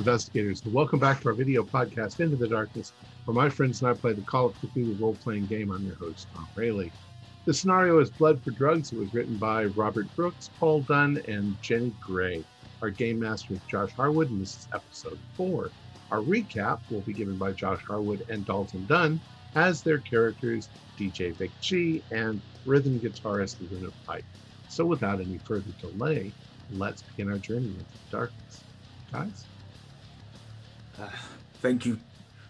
investigators, welcome back to our video podcast, Into the Darkness, where my friends and I play the Call of Cthulhu role playing game. I'm your host, Tom Rayleigh. The scenario is Blood for Drugs. It was written by Robert Brooks, Paul Dunn, and Jenny Gray. Our game master is Josh Harwood, and this is episode four. Our recap will be given by Josh Harwood and Dalton Dunn as their characters, DJ Vic G and rhythm guitarist Luna Pipe. So, without any further delay, let's begin our journey into the darkness. Guys? Thank you.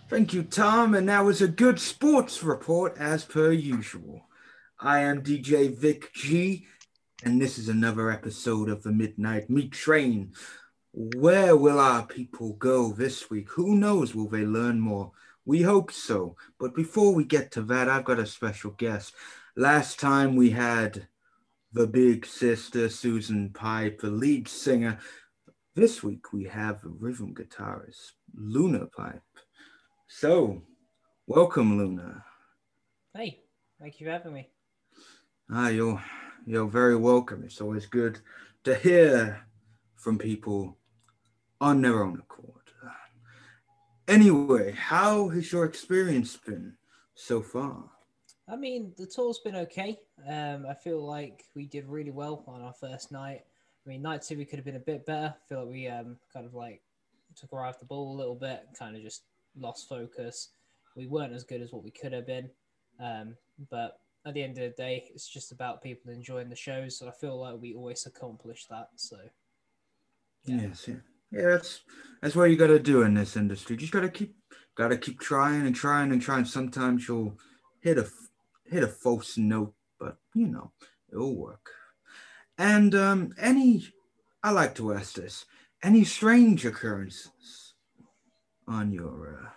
Thank you, Tom. And that was a good sports report as per usual. I am DJ Vic G, and this is another episode of the Midnight Meat Train. Where will our people go this week? Who knows? Will they learn more? We hope so. But before we get to that, I've got a special guest. Last time we had the big sister, Susan Pipe, the lead singer. This week we have rhythm guitarist, Luna Pipe. So, welcome, Luna. Hey, thank you for having me. Ah, you're you're very welcome. It's always good to hear from people on their own accord. Anyway, how has your experience been so far? I mean, the tour's been okay. Um, I feel like we did really well on our first night. I mean, night two we could have been a bit better. I feel like we um, kind of like took our eye off the ball a little bit, kind of just lost focus. We weren't as good as what we could have been. Um, but at the end of the day, it's just about people enjoying the shows. So I feel like we always accomplish that. So, yeah. yes, yeah, yeah. That's that's what you got to do in this industry. You Just got to keep got to keep trying and trying and trying. Sometimes you'll hit a hit a false note, but you know, it'll work. And um, any, I like to ask this, any strange occurrences on your uh,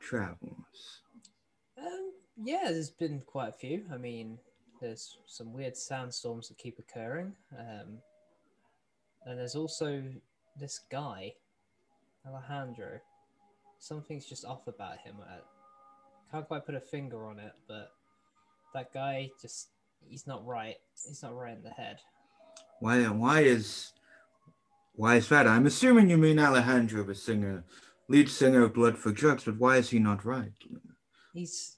travels? Um, yeah, there's been quite a few. I mean, there's some weird sandstorms that keep occurring. Um, and there's also this guy, Alejandro. Something's just off about him. I can't quite put a finger on it, but that guy just he's not right. He's not right in the head. Why why is why is that? I'm assuming you mean Alejandro, the singer, lead singer of Blood for Drugs, but why is he not right? He's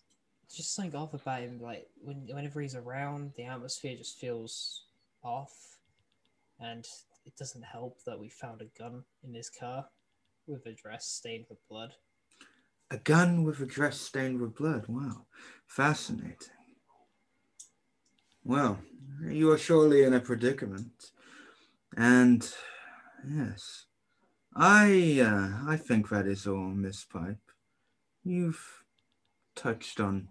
just something off about him. Like when whenever he's around, the atmosphere just feels off, and it doesn't help that we found a gun in his car with a dress stained with blood. A gun with a dress stained with blood. Wow, fascinating. Well, you are surely in a predicament, and yes, I uh, I think that is all, Miss Pipe. You've touched on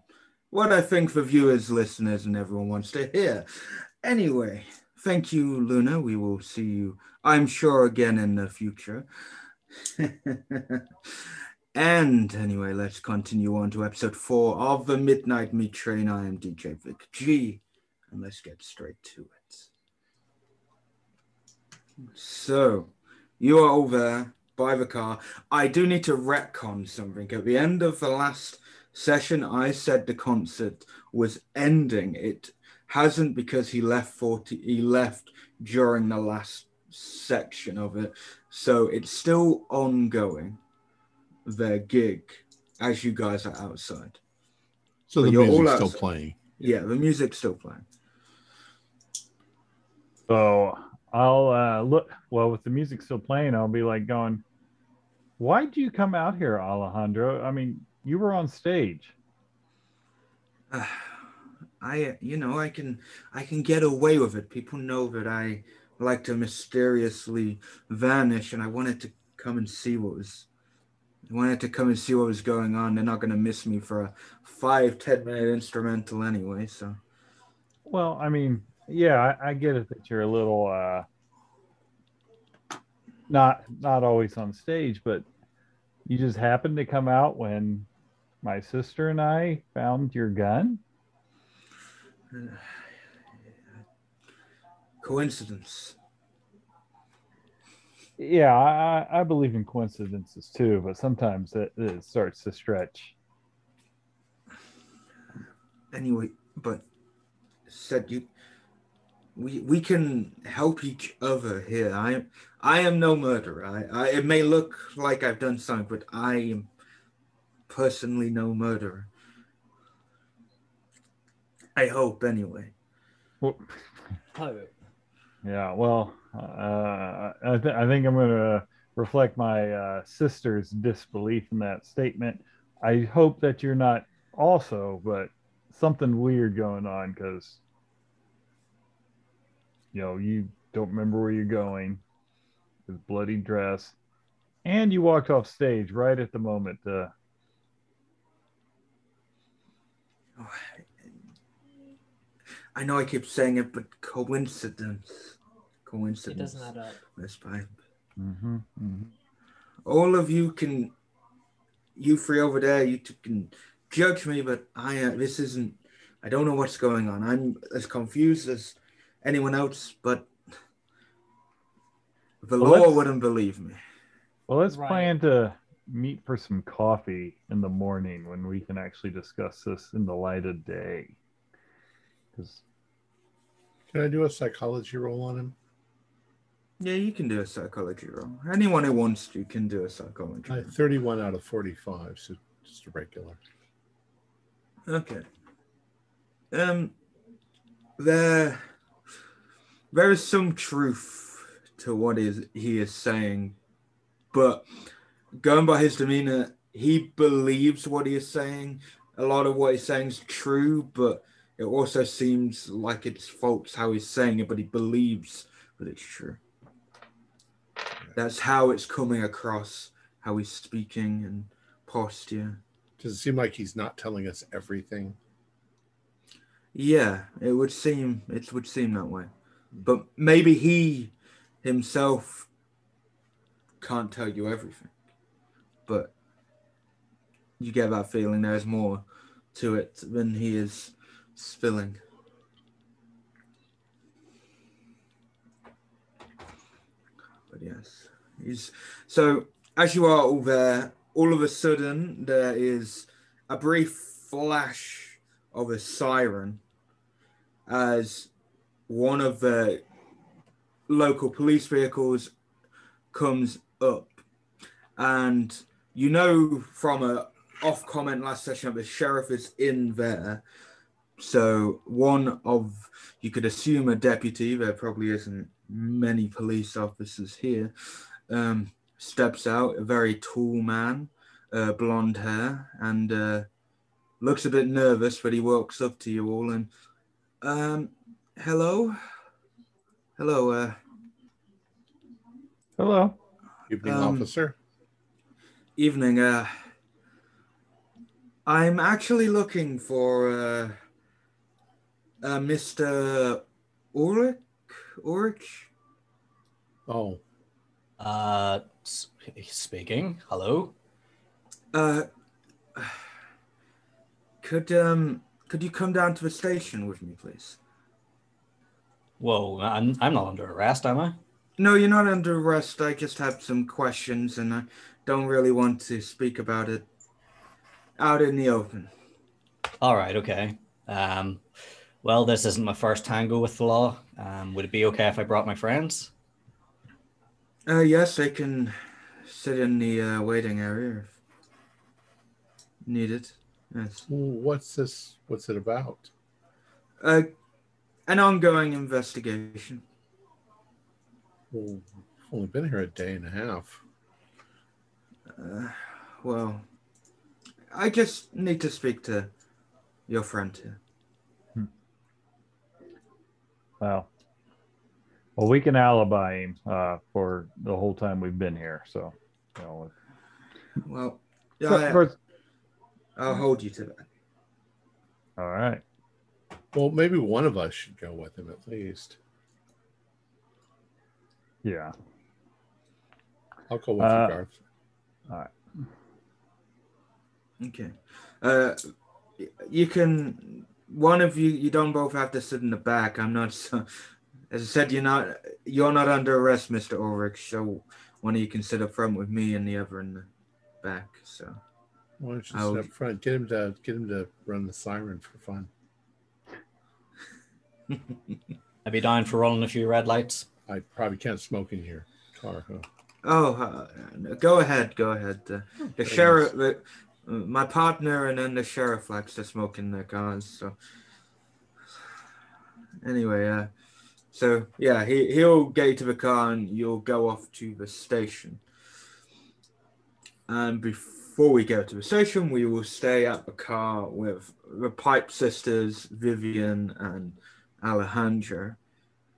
what I think the viewers, listeners, and everyone wants to hear. Anyway, thank you, Luna. We will see you, I'm sure, again in the future. And anyway, let's continue on to episode four of the Midnight Meat Train. I am DJ Vic G, and let's get straight to it. So, you are over by the car. I do need to retcon something. At the end of the last session, I said the concert was ending. It hasn't because he left 40, he left during the last section of it. So it's still ongoing their gig as you guys are outside. So but the music's still playing. Yeah, the music's still playing. So I'll uh, look. Well, with the music still playing, I'll be like going, "Why'd you come out here, Alejandro? I mean, you were on stage." Uh, I, you know, I can, I can get away with it. People know that I like to mysteriously vanish, and I wanted to come and see what was I wanted to come and see what was going on. They're not going to miss me for a five ten minute instrumental anyway. So, well, I mean, yeah, I, I get it that you're a little uh, not not always on stage, but you just happened to come out when my sister and I found your gun. Coincidence yeah, I, I believe in coincidences too, but sometimes it, it starts to stretch. Anyway, but said you we we can help each other here. I I am no murderer. I, I it may look like I've done something, but I am personally no murderer. I hope anyway. Well, Hope. yeah. Well, uh, I, th- I think I'm going to reflect my uh, sister's disbelief in that statement. I hope that you're not also, but something weird going on because you know you don't remember where you're going with bloody dress, and you walked off stage right at the moment. Uh, Oh, I know I keep saying it, but coincidence. Coincidence. It Coincidence. doesn't add up. Miss Pipe. mhm, mhm. All of you can, you three over there, you two can judge me, but I, uh, this isn't, I don't know what's going on. I'm as confused as anyone else, but the Well, law wouldn't believe me. Well, let's Right. plan to meet for some coffee in the morning when we can actually discuss this in the light of day. Because Can I do a psychology roll on him? Yeah, you can do a psychology roll. Anyone who wants to can do a psychology I roll. 31 out of 45, so just a regular. Okay. Um, there, there is some truth to what is he is saying, but going by his demeanor, he believes what he is saying. A lot of what he's saying is true, but it also seems like it's false how he's saying it, but he believes that it's true. That's how it's coming across, how he's speaking and posture. Does it seem like he's not telling us everything? Yeah, it would seem it would seem that way. But maybe he himself can't tell you everything. But you get that feeling there's more to it than he is spilling. But yes, he's so as you are all there, all of a sudden there is a brief flash of a siren as one of the local police vehicles comes up. And you know from a off comment last session that the sheriff is in there. So one of you could assume a deputy there probably isn't many police officers here um, steps out a very tall man uh, blonde hair and uh, looks a bit nervous, but he walks up to you all and, um, hello, hello, uh, hello. Evening, Um, officer. evening. Uh, I'm actually looking for uh, uh, Mr. Ulrich. Ulrich. Oh, Uh, speaking. Hello. Uh, could um, could you come down to the station with me, please? Whoa, I'm I'm not under arrest, am I? No, you're not under arrest. I just have some questions, and I don't really want to speak about it out in the open. All right. Okay. Um, well, this isn't my first tango with the law. Um, would it be okay if I brought my friends? Uh, yes, they can sit in the uh, waiting area if needed. Yes. what's this? What's it about? Uh, an ongoing investigation. Well, I've only been here a day and a half. Uh, well, I just need to speak to your friend here. Well, well, we can alibi him uh, for the whole time we've been here. So, you know, Well, yeah, so- I, first- I'll hold you to that. all right. Well, maybe one of us should go with him at least. Yeah. I'll go with Uh, you, Garth. Okay. Uh, you can. One of you. You don't both have to sit in the back. I'm not. So, as I said, you're not. You're not under arrest, Mister Ulrich. So one of you can sit up front with me, and the other in the back. So. Why don't you I'll- sit up front? Get him to get him to run the siren for fun. I I'd be dying for rolling a few red lights. I probably can't smoke in here. car, huh? Oh, uh, go ahead, go ahead. Uh, the sheriff, the, uh, my partner, and then the sheriff likes to smoke in their cars. So anyway, uh, so yeah, he he'll get you to the car, and you'll go off to the station. And before we go to the station, we will stay at the car with the Pipe sisters, Vivian and Alejandro.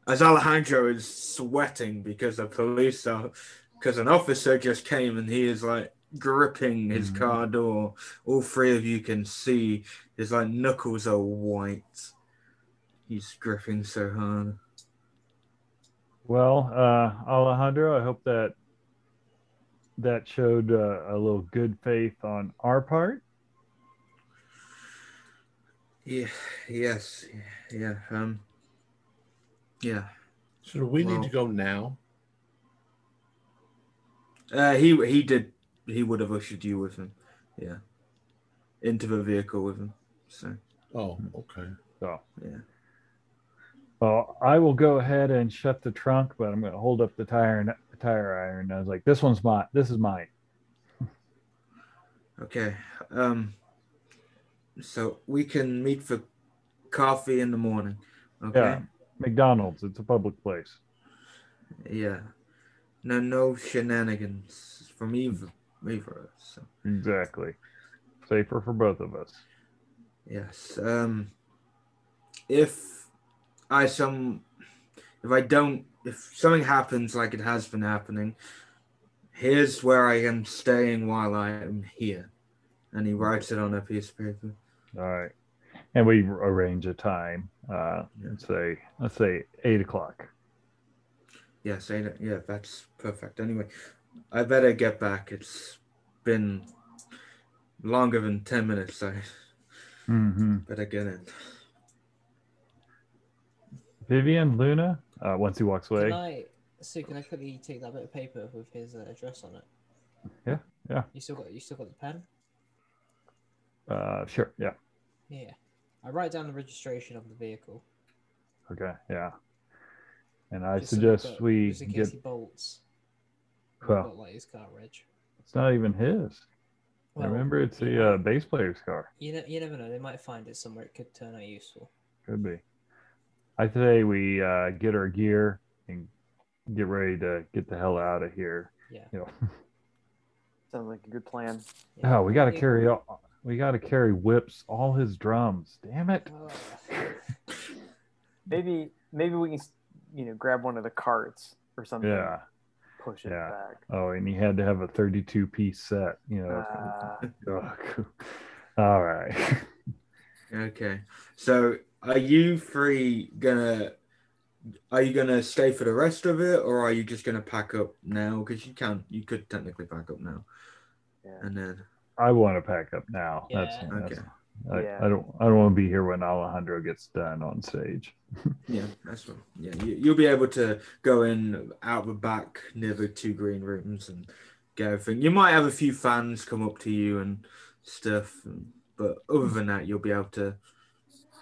As Alejandro is sweating because the police are, because an officer just came and he is like gripping his Mhm. car door. All three of you can see his like knuckles are white. He's gripping so hard. Well, uh, Alejandro, I hope that that showed uh, a little good faith on our part. Yeah. Yes. Yeah. Um. Yeah. So do we need to go now? Uh, he he did. He would have ushered you with him. Yeah. Into the vehicle with him. So Oh, okay. So, yeah. well, I will go ahead and shut the trunk, but I'm going to hold up the tire and the tire iron. I was like, "This one's mine. This is mine." Okay. Um. So we can meet for coffee in the morning. Okay. Yeah, McDonald's. It's a public place. Yeah. No, no shenanigans from either, either of us. So, Exactly. Safer for both of us. yes. Um. If I some, if I don't, if something happens like it has been happening, here's where I am staying while I am here, and he writes it on a piece of paper. All right. And we arrange a time. Uh, let's say let's say eight o'clock. Yes, I know. Yeah, that's perfect. Anyway, I better get back. It's been longer than 10 minutes. I Mm-hmm. better get in. Vivian, Luna. Uh, once he walks away. Can I, Sue? Can I quickly take that bit of paper with his uh, address on it? Yeah, yeah. You still got you still got the pen? Uh, sure. Yeah. Yeah. I write down the registration of the vehicle. Okay. Yeah. And I just so suggest got- we just in case get. he bolts. Well, got like his car reg. it's not even his. Well, Remember, it's the uh, bass player's car. You, ne- you never know. They might find it somewhere. It could turn out useful. Could be. I say we uh, get our gear and get ready to get the hell out of here. Yeah. You know. Sounds like a good plan. Yeah. Oh, we got to carry all. We got to carry whips, all his drums. Damn it! Maybe maybe we can you know grab one of the carts or something. Yeah. Push it Yeah. back. Oh, and he had to have a 32 piece set. You know. Uh, all right. Okay. So, are you three gonna? Are you gonna stay for the rest of it, or are you just gonna pack up now? Because you can, you could technically pack up now, yeah. and then I want to pack up now. That's, Yeah. that's Okay. I, Yeah. I don't. I don't want to be here when Alejandro gets done on stage. yeah, that's fine. Yeah, you, you'll be able to go in out the back near the two green rooms and get everything. You might have a few fans come up to you and stuff, but other than that, you'll be able to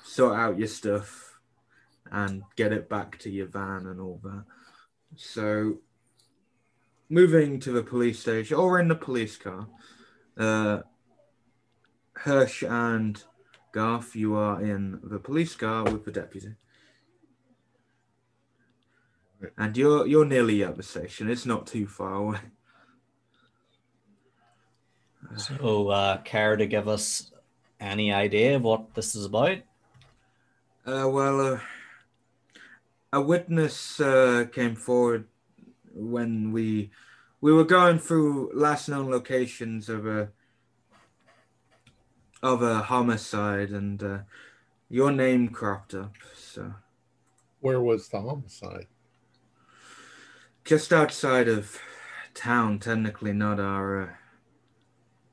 sort out your stuff and get it back to your van and all that. So, moving to the police station or in the police car, uh, Hirsch and Garth, you are in the police car with the deputy. And you're you're nearly at the station. It's not too far away. So, uh, care to give us any idea of what this is about? Uh, well, uh, a witness uh, came forward when we we were going through last known locations of a of a homicide, and uh, your name cropped up. So Where was the homicide? just outside of town, technically not our. Uh,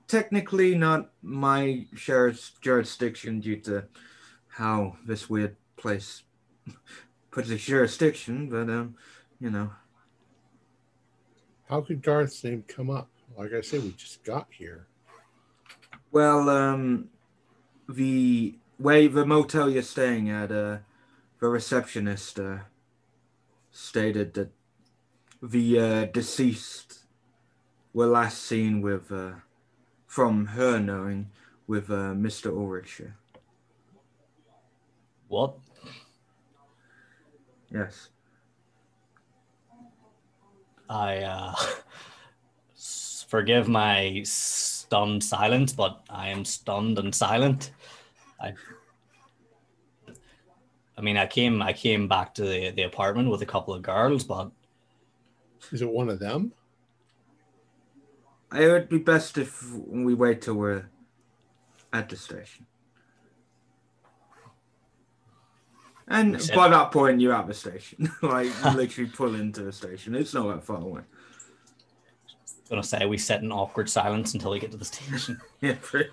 technically not my sheriff's jurisdiction due to how this weird place puts its jurisdiction, but um, you know, How could Garth's name come up? Like I said, we just got here. well, um, the way the motel you're staying at, uh, the receptionist uh, stated that the uh, deceased were last seen with, uh, from her knowing, with uh, Mr. Ulrich. What? Yes. I uh, forgive my stunned silence, but I am stunned and silent. I, I mean, I came, I came back to the, the apartment with a couple of girls, but Is it one of them? It would be best if we wait till we're at the station. And by that point, you're at the station. like, literally pull into the station. It's not that far away. I'm gonna say we sit in awkward silence until we get to the station. Yeah, for,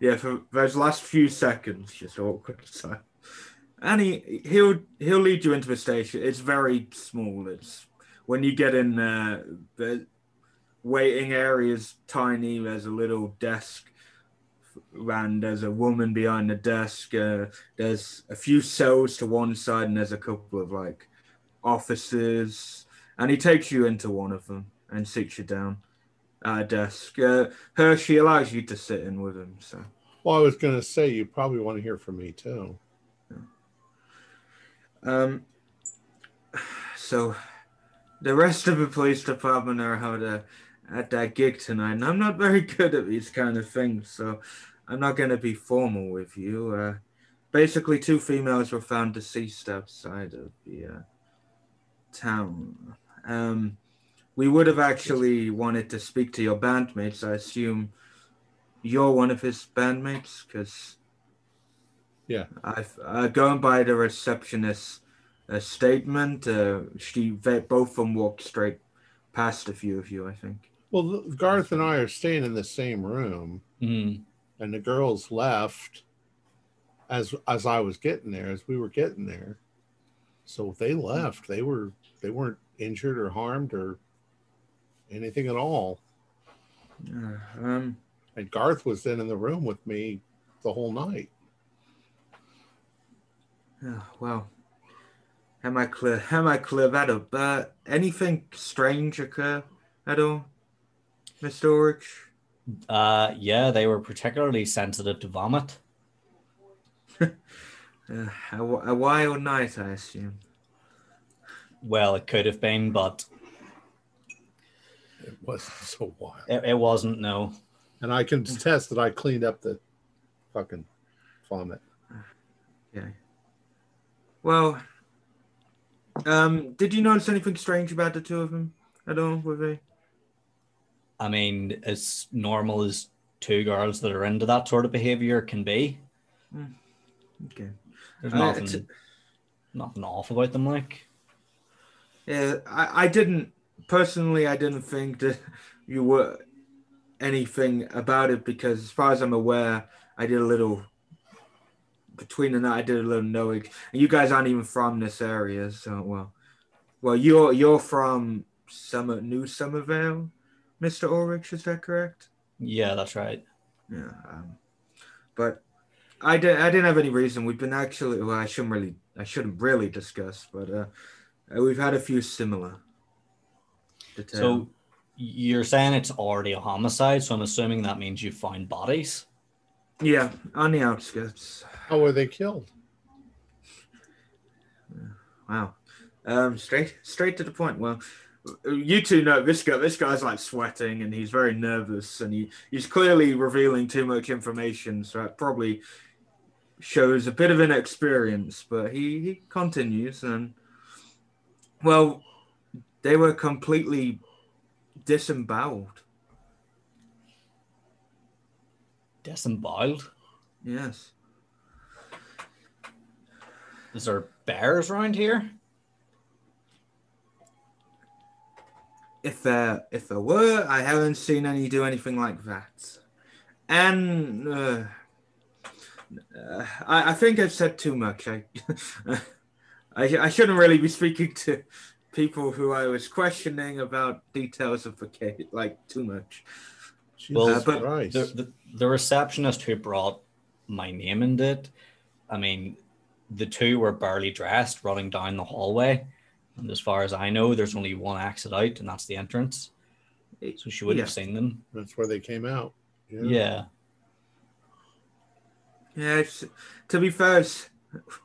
yeah. For those last few seconds, just awkward. So, and he he'll he'll lead you into the station. It's very small. It's when you get in there, the waiting area is tiny. There's a little desk, and there's a woman behind the desk. Uh, there's a few cells to one side, and there's a couple of like offices. And he takes you into one of them and sits you down at a desk. Uh, Hirsch allows you to sit in with him. So, Well, I was going to say you probably want to hear from me too. um, so the rest of the police department are how uh, at that gig tonight, and I'm not very good at these kind of things, so I'm not going to be formal with you. Uh, basically, two females were found deceased outside of the uh, town. Um, we would have actually wanted to speak to your bandmates. I assume you're one of his bandmates, because Yeah. I've uh, going by the receptionist's uh, statement. Uh, she they, both of them walked straight past a few of you. I think. Well, Garth and I are staying in the same room, Hmm. and the girls left as as I was getting there, as we were getting there. So they left. They were they weren't injured or harmed or anything at all. Uh, um, And Garth was then in the room with me the whole night. yeah, well, am I clear? Am I clear that up? Uh, anything strange occur at all, Mister Ulrich? Uh, yeah, they were particularly sensitive to vomit. Uh, a, a wild night, I assume. Well, it could have been, but It wasn't so wild. it, it wasn't. No. And I can attest that I cleaned up the fucking vomit. Okay. Well, um, did you notice anything strange about the two of them at all? Were they? I mean, as normal as two girls that are into that sort of behavior can be. Okay. There's Uh, nothing, it's- nothing off about them. Like, Yeah, I, I didn't personally. I didn't think that you were anything about it because, as far as I'm aware, I did a little between the night. I did a little knowing, and you guys aren't even from this area, so well, well, you're you're from Summer New Somerville, Mister Ulrich. Is that correct? yeah, that's right. Yeah. Um, but I, di- I didn't have any reason. We've been actually, well, I shouldn't really, I shouldn't really discuss, but uh, uh, we've had a few similar. details. So you're saying it's already a homicide, so I'm assuming that means you found bodies. yeah, on the outskirts. How were they killed? Wow. Um, straight, straight to the point. Well, you two know this guy. This guy's like sweating, and he's very nervous, and he, he's clearly revealing too much information. So it probably shows a bit of inexperience. But he he continues, and well, they were completely disemboweled. Disemboweled. Yes. Is there bears around here? If there if there were, I haven't seen any do anything like that. And uh, uh, I, I think I've said too much. I, I I shouldn't really be speaking to people who I was questioning about details of the case like too much. Jesus Well, but Christ. The, the the receptionist who brought my name in it. I mean, the two were barely dressed, running down the hallway. And as far as I know, there's only one exit out, and that's the entrance. So she wouldn't have seen them. That's where they came out. Yeah. Yeah, it's, to be fair,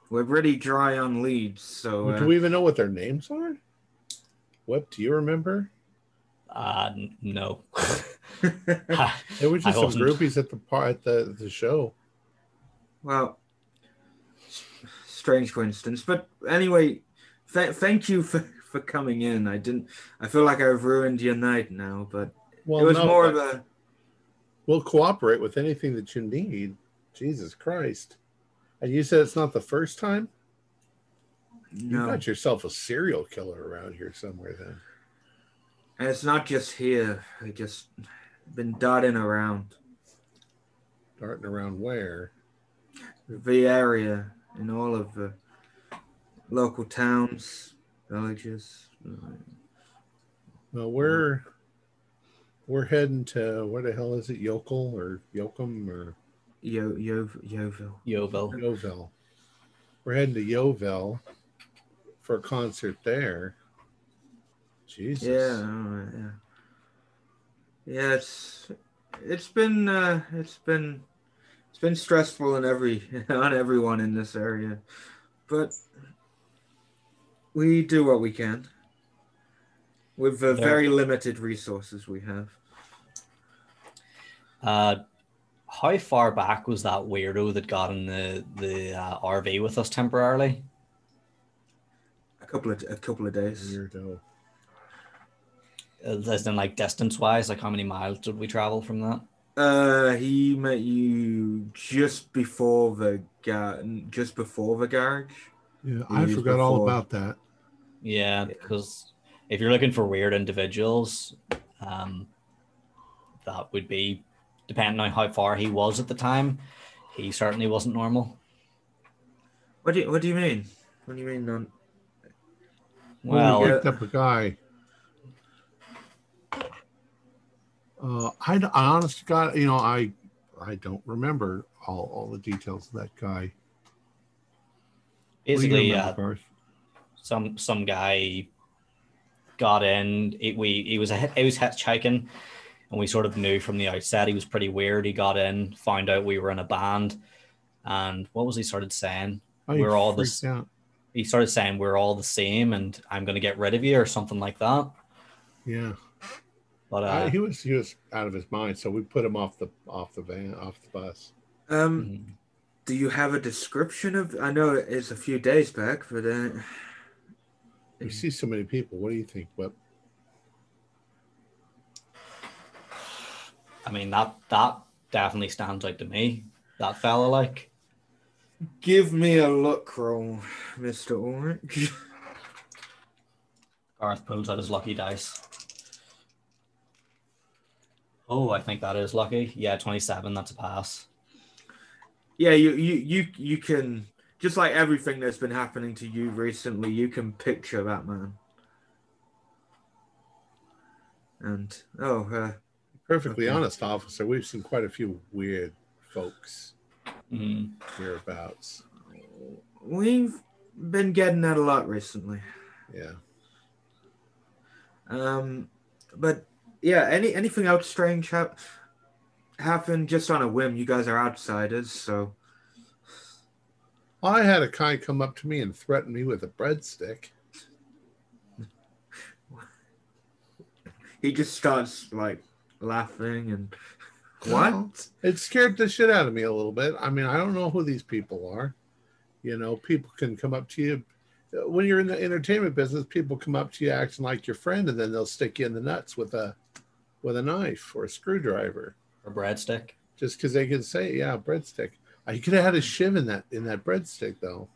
we're really dry on leads. So uh, Do we even know what their names are? What do you remember? Uh, no. They were just I some wasn't. groupies at the part at the, the show. well, strange coincidence. But anyway, th- thank you for, for coming in. I didn't. I feel like I've ruined your night now, but Well, it was no, more of a. we'll cooperate with anything that you need. Jesus Christ! And you said it's not the first time. You got yourself a serial killer around here somewhere. Then and it's not just here. I just been dotting around darting around where? the area in all of the local towns, villages. Well, we're we're heading to where the hell is it? Yokel or Yokum or Yo, Yo, Yoville. Yeovil. Yeovil. We're heading to Yeovil for a concert there. Jesus. Yeah, yeah. Yeah, it's it's been uh, it's been it's been stressful on every on everyone in this area, but we do what we can with the very limited resources we have. Uh, how far back was that weirdo that got in the the uh, RV with us temporarily? A couple of a couple of days. Weirdo. Uh, As in, like distance wise, like how many miles did we travel from that? Uh, he met you just before the ga- just before the garage. Yeah, I Years forgot all about that. Yeah, Yeah. because if you're looking for weird individuals, um, that would be depending on how far he was at the time. He certainly wasn't normal. What do you What do you mean? What do you mean? Non- Well, we yeah. picked up a guy. Uh, I, I honest to God, you know, I I don't remember all, all the details of that guy. What do you basically, remember, uh, Garth? Some some guy got in. It, we he was a he was hitchhiking, and we sort of knew from the outset he was pretty weird. He got in, found out we were in a band, and what was he started saying? Oh, he we're all freaked this- out. He started saying we're all the same, and I'm going to get rid of you or something like that. Yeah, But uh, I, he was he was out of his mind, so we put him off the off the van off the bus. um. mhm. Do you have a description of? I know it's a few days back, but uh, We mm-hmm. see so many people. What do you think? What? I mean that that definitely stands out to me. That fella, like, give me a look roll, Mister Orange. Garth pulls out his lucky dice. Oh, I think that is lucky. Yeah, 27. That's a pass. yeah, you you you you can just like everything that's been happening to you recently. You can picture that man. And oh, uh, Perfectly Okay. honest, officer. We've seen quite a few weird folks Mhm. hereabouts. we've been getting that a lot recently. Yeah. Um, but yeah, any anything else strange hap- happened just on a whim? You guys are outsiders, so I had a guy come up to me and threaten me with a breadstick. he just starts like laughing and what? Well, it scared the shit out of me a little bit. I mean, I don't know who these people are. You know, people can come up to you when you're in the entertainment business. People come up to you acting like your friend, and then they'll stick you in the nuts with a with a knife or a screwdriver, Or breadstick. just because they can say, "Yeah, breadstick." I could have had a shiv in that in that breadstick though.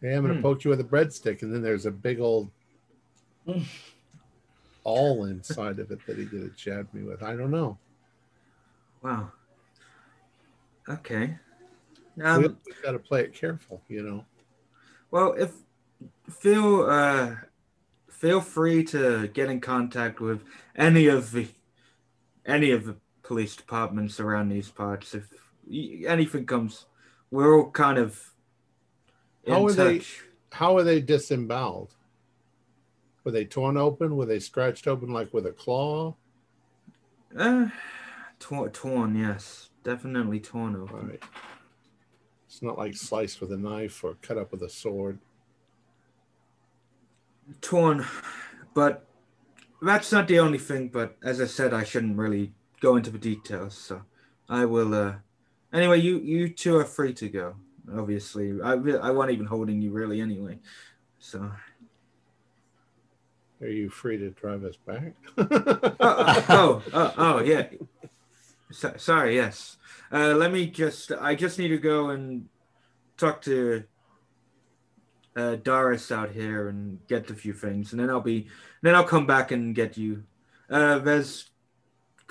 Hey, I'm gonna Hmm. poke you with a breadstick, and then there's a big old all inside of it that he could have jabbed me with. I don't know. Wow. Okay. Um, we got to play it careful, you know. well, if feel uh, feel free to get in contact with any of the any of the police departments around these parts if anything comes we're all kind of in How are they- How are they disemboweled? Were they torn open? Were they scratched open like with a claw? Uh, torn, torn, yes, definitely torn open. right. It's not like sliced with a knife or cut up with a sword. Torn, but that's not the only thing. But as I said, I shouldn't really go into the details, so I will. uh Anyway, you you two are free to go. Obviously, I I wasn't even holding you really anyway. So Are you free to drive us back? oh, oh, oh, oh, yeah. So, sorry, yes. Uh, let me just, I just need to go and talk to uh, Doris out here and get a few things, and then I'll be, then I'll come back and get you. Uh, there's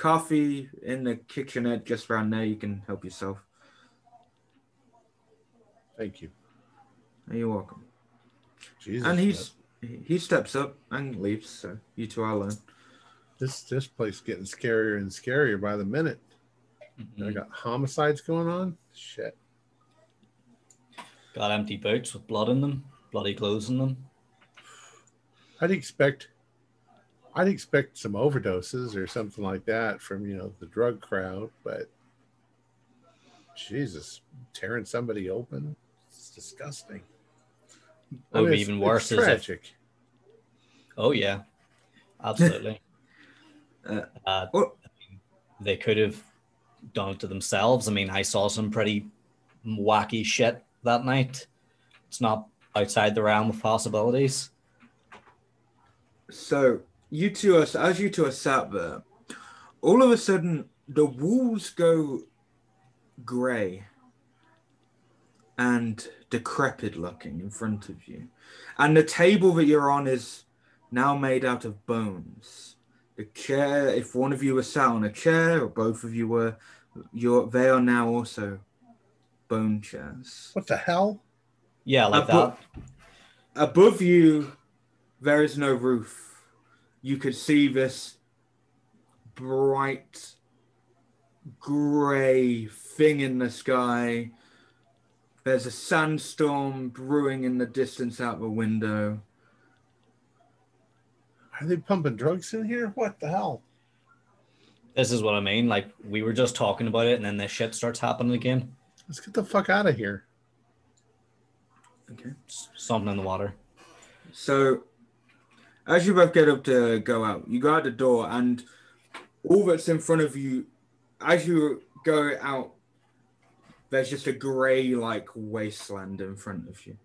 coffee in the kitchenette just around there. You can help yourself. Thank you. You're welcome. Jesus. and but he's, he steps up and leaves, so you two are alone. this this place getting scarier and scarier by the minute. Mhm. I got homicides going on. Shit. Got empty boots with blood in them, bloody clothes in them. I'd expect I'd expect some overdoses or something like that from you know the drug crowd, but Jesus, tearing somebody open, it's disgusting. What would be it's- even it's worse is if tragic. Oh yeah, absolutely. Uh, uh, what- they could have done it to themselves. I mean, I saw some pretty wacky shit that night. It's not outside the realm of possibilities. So you two are as you two are sat there, all of a sudden the walls go grey and decrepit looking in front of you. And the table that you're on is now made out of bones. The chair, if one of you were sat on a chair or both of you were, you're they are now also bone chairs. What the hell? Yeah, like that. above you there is no roof you could see this bright gray thing in the sky there's a sandstorm brewing in the distance out the window Are they pumping drugs in here? What the hell? This is what I mean. Like we were just talking about it, and then this shit starts happening again. Let's get the fuck out of here. okay S- Something in the water. So, as you both get up to go out, you go out the door, and all that's in front of you, as you go out, there's just a grey like wasteland in front of you.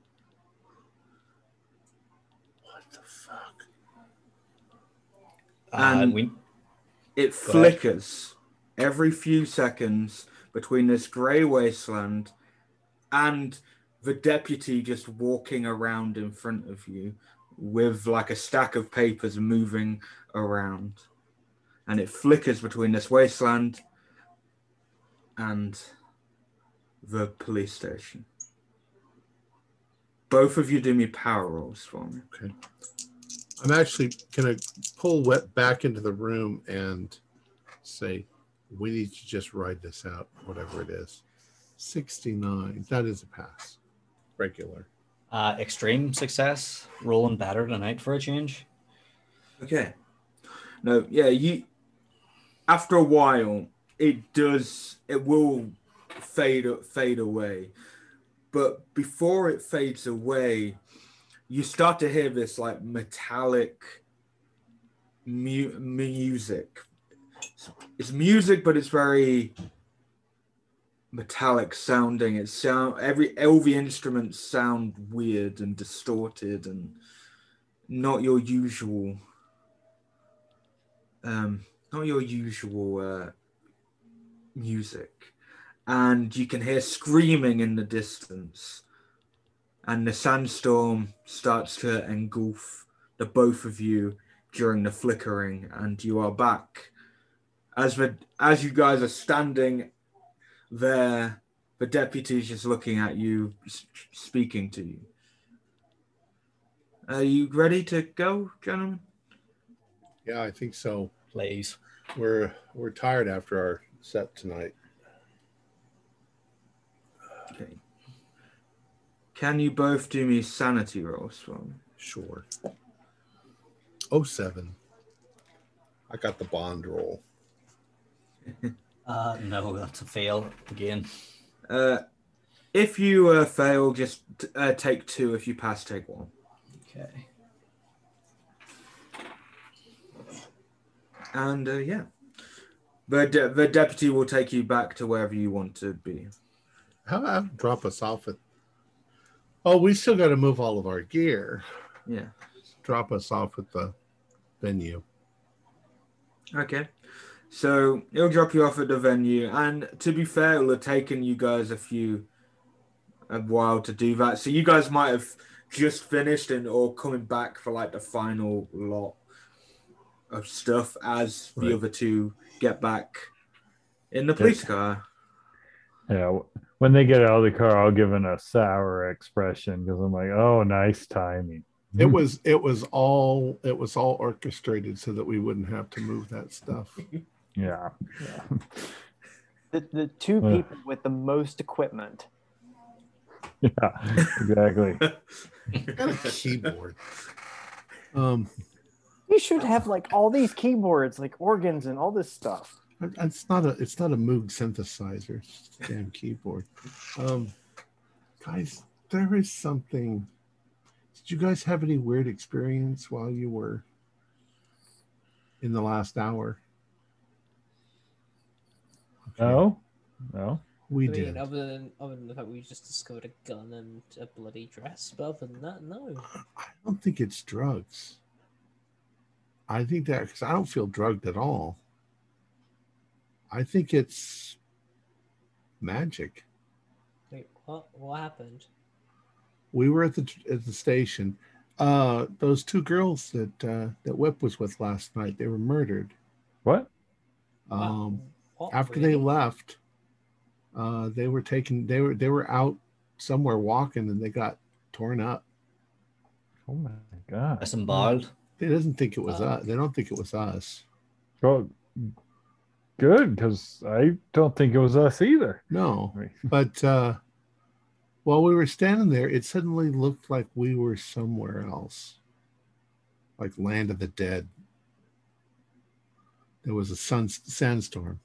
What the fuck? Uh, And- we It Go ahead. flickers every few seconds between this grey wasteland and the deputy just walking around in front of you with like a stack of papers moving around. And it flickers between this wasteland and the police station. Both of you do me power rolls for me. Okay. I'm actually gonna pull Wet back into the room and say, "We need to just ride this out, whatever it is." Sixty-nine. That is a pass. Regular. Uh, extreme success, rolling better tonight for a change. Okay. No, yeah, you after a while it does it will fade fade away. But before it fades away, you start to hear this like metallic mu- music. It's music but it's very metallic sounding. It sound every all the instruments sound weird and distorted and not your usual um not your usual uh music. And you can hear screaming in the distance. And the sandstorm starts to engulf the both of you during the flickering and you are back. As the as you guys are standing there the deputy's just looking at you speaking to you are you ready to go gentlemen Yeah, I think so. Please. We're we're tired after our set tonight. Okay. Can you both do me sanity rolls for me? Sure. Oh seven. I got the bond roll. Uh, no, that's a fail again. Uh, if you uh, fail, just uh, take two. If you pass, take one. Okay. And uh, yeah, the de- the deputy will take you back to wherever you want to be. How about drop us off at? Oh, we still got to move all of our gear. Yeah. Drop us off at the venue. Okay. So it'll drop you off at the venue, and to be fair, it'll have taken you guys a few a while to do that. So you guys might have just finished and or coming back for like the final lot of stuff as Right. the other two get back in the police car. Yeah, when they get out of the car, I'll give it a sour expression because I'm like, oh, nice timing. It was it was all it was all orchestrated so that we wouldn't have to move that stuff. yeah. The, the two Ugh. people with the most equipment. Yeah, exactly. and a keyboard. Um, You should have like all these keyboards, like organs and all this stuff. it's not a it's not a Moog synthesizer. It's a damn keyboard. Um, guys, there is something. Did you guys have any weird experience while you were in the last hour? No, no. we I mean, did. other than other than the fact we just discovered a gun and a bloody dress, but other than that, no. I don't think it's drugs. I think that because I don't feel drugged at all. I think it's magic. Wait, what? What happened? We were at the at the station. Uh, those two girls that uh, that Whip was with last night, they were murdered. What? What? Um, What, after they left, uh, they were taken. They were they were out somewhere walking, and they got torn up. Oh my god. Disemboweled. They doesn't think it was Oh. us. They don't think it was us. Well, good because I don't think it was us either. No, but uh, while we were standing there, it suddenly looked like we were somewhere else, like land of the dead. There was a sun sandstorm,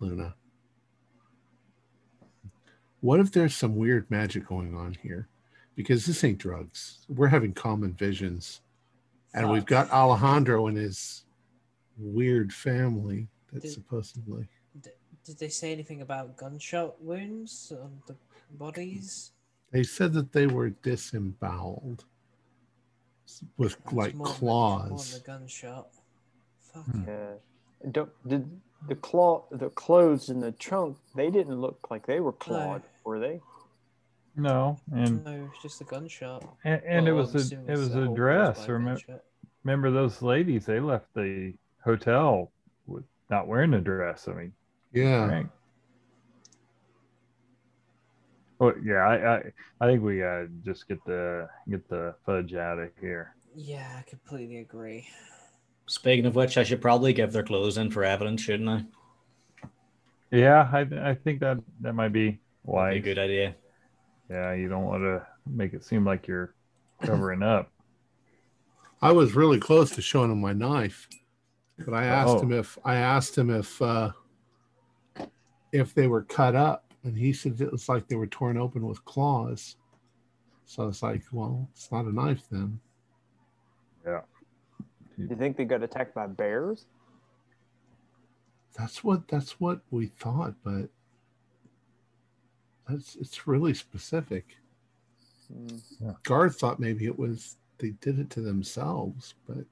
Luna. What if there's some weird magic going on here? Because this ain't drugs. We're having common visions, and we've got Alejandro and his weird family that Did- supposedly. Did they say anything about gunshot wounds on the bodies? They said that they were disemboweled with That's like more claws. More than gunshot. Fuck. Yeah. Don't did the claw the clothes in the trunk? They didn't look like they were clawed, were they? no, and no, it's just a gunshot. and, and Well, it I'm was a it was a dress. caused by Remember, remember those ladies? They left the hotel with not wearing a dress. I mean, Yeah. Right. Well, yeah, I, I, I think we gotta just get the get the fudge out of here. Yeah, I completely agree. Speaking of which, I should probably give their clothes in for evidence, shouldn't I? Yeah, I, I think that that might be Be wise. a good idea. Yeah, you don't want to make it seem like you're covering up. I was really close to showing him my knife, but I asked Oh. him if I asked him if uh, if they were cut up, and he said it was like they were torn open with claws. So I was like, well, it's not a knife then. Do you think they got attacked by bears? That's what that's what we thought, but that's it's really specific. Hmm. Garth thought maybe it was they did it to themselves, but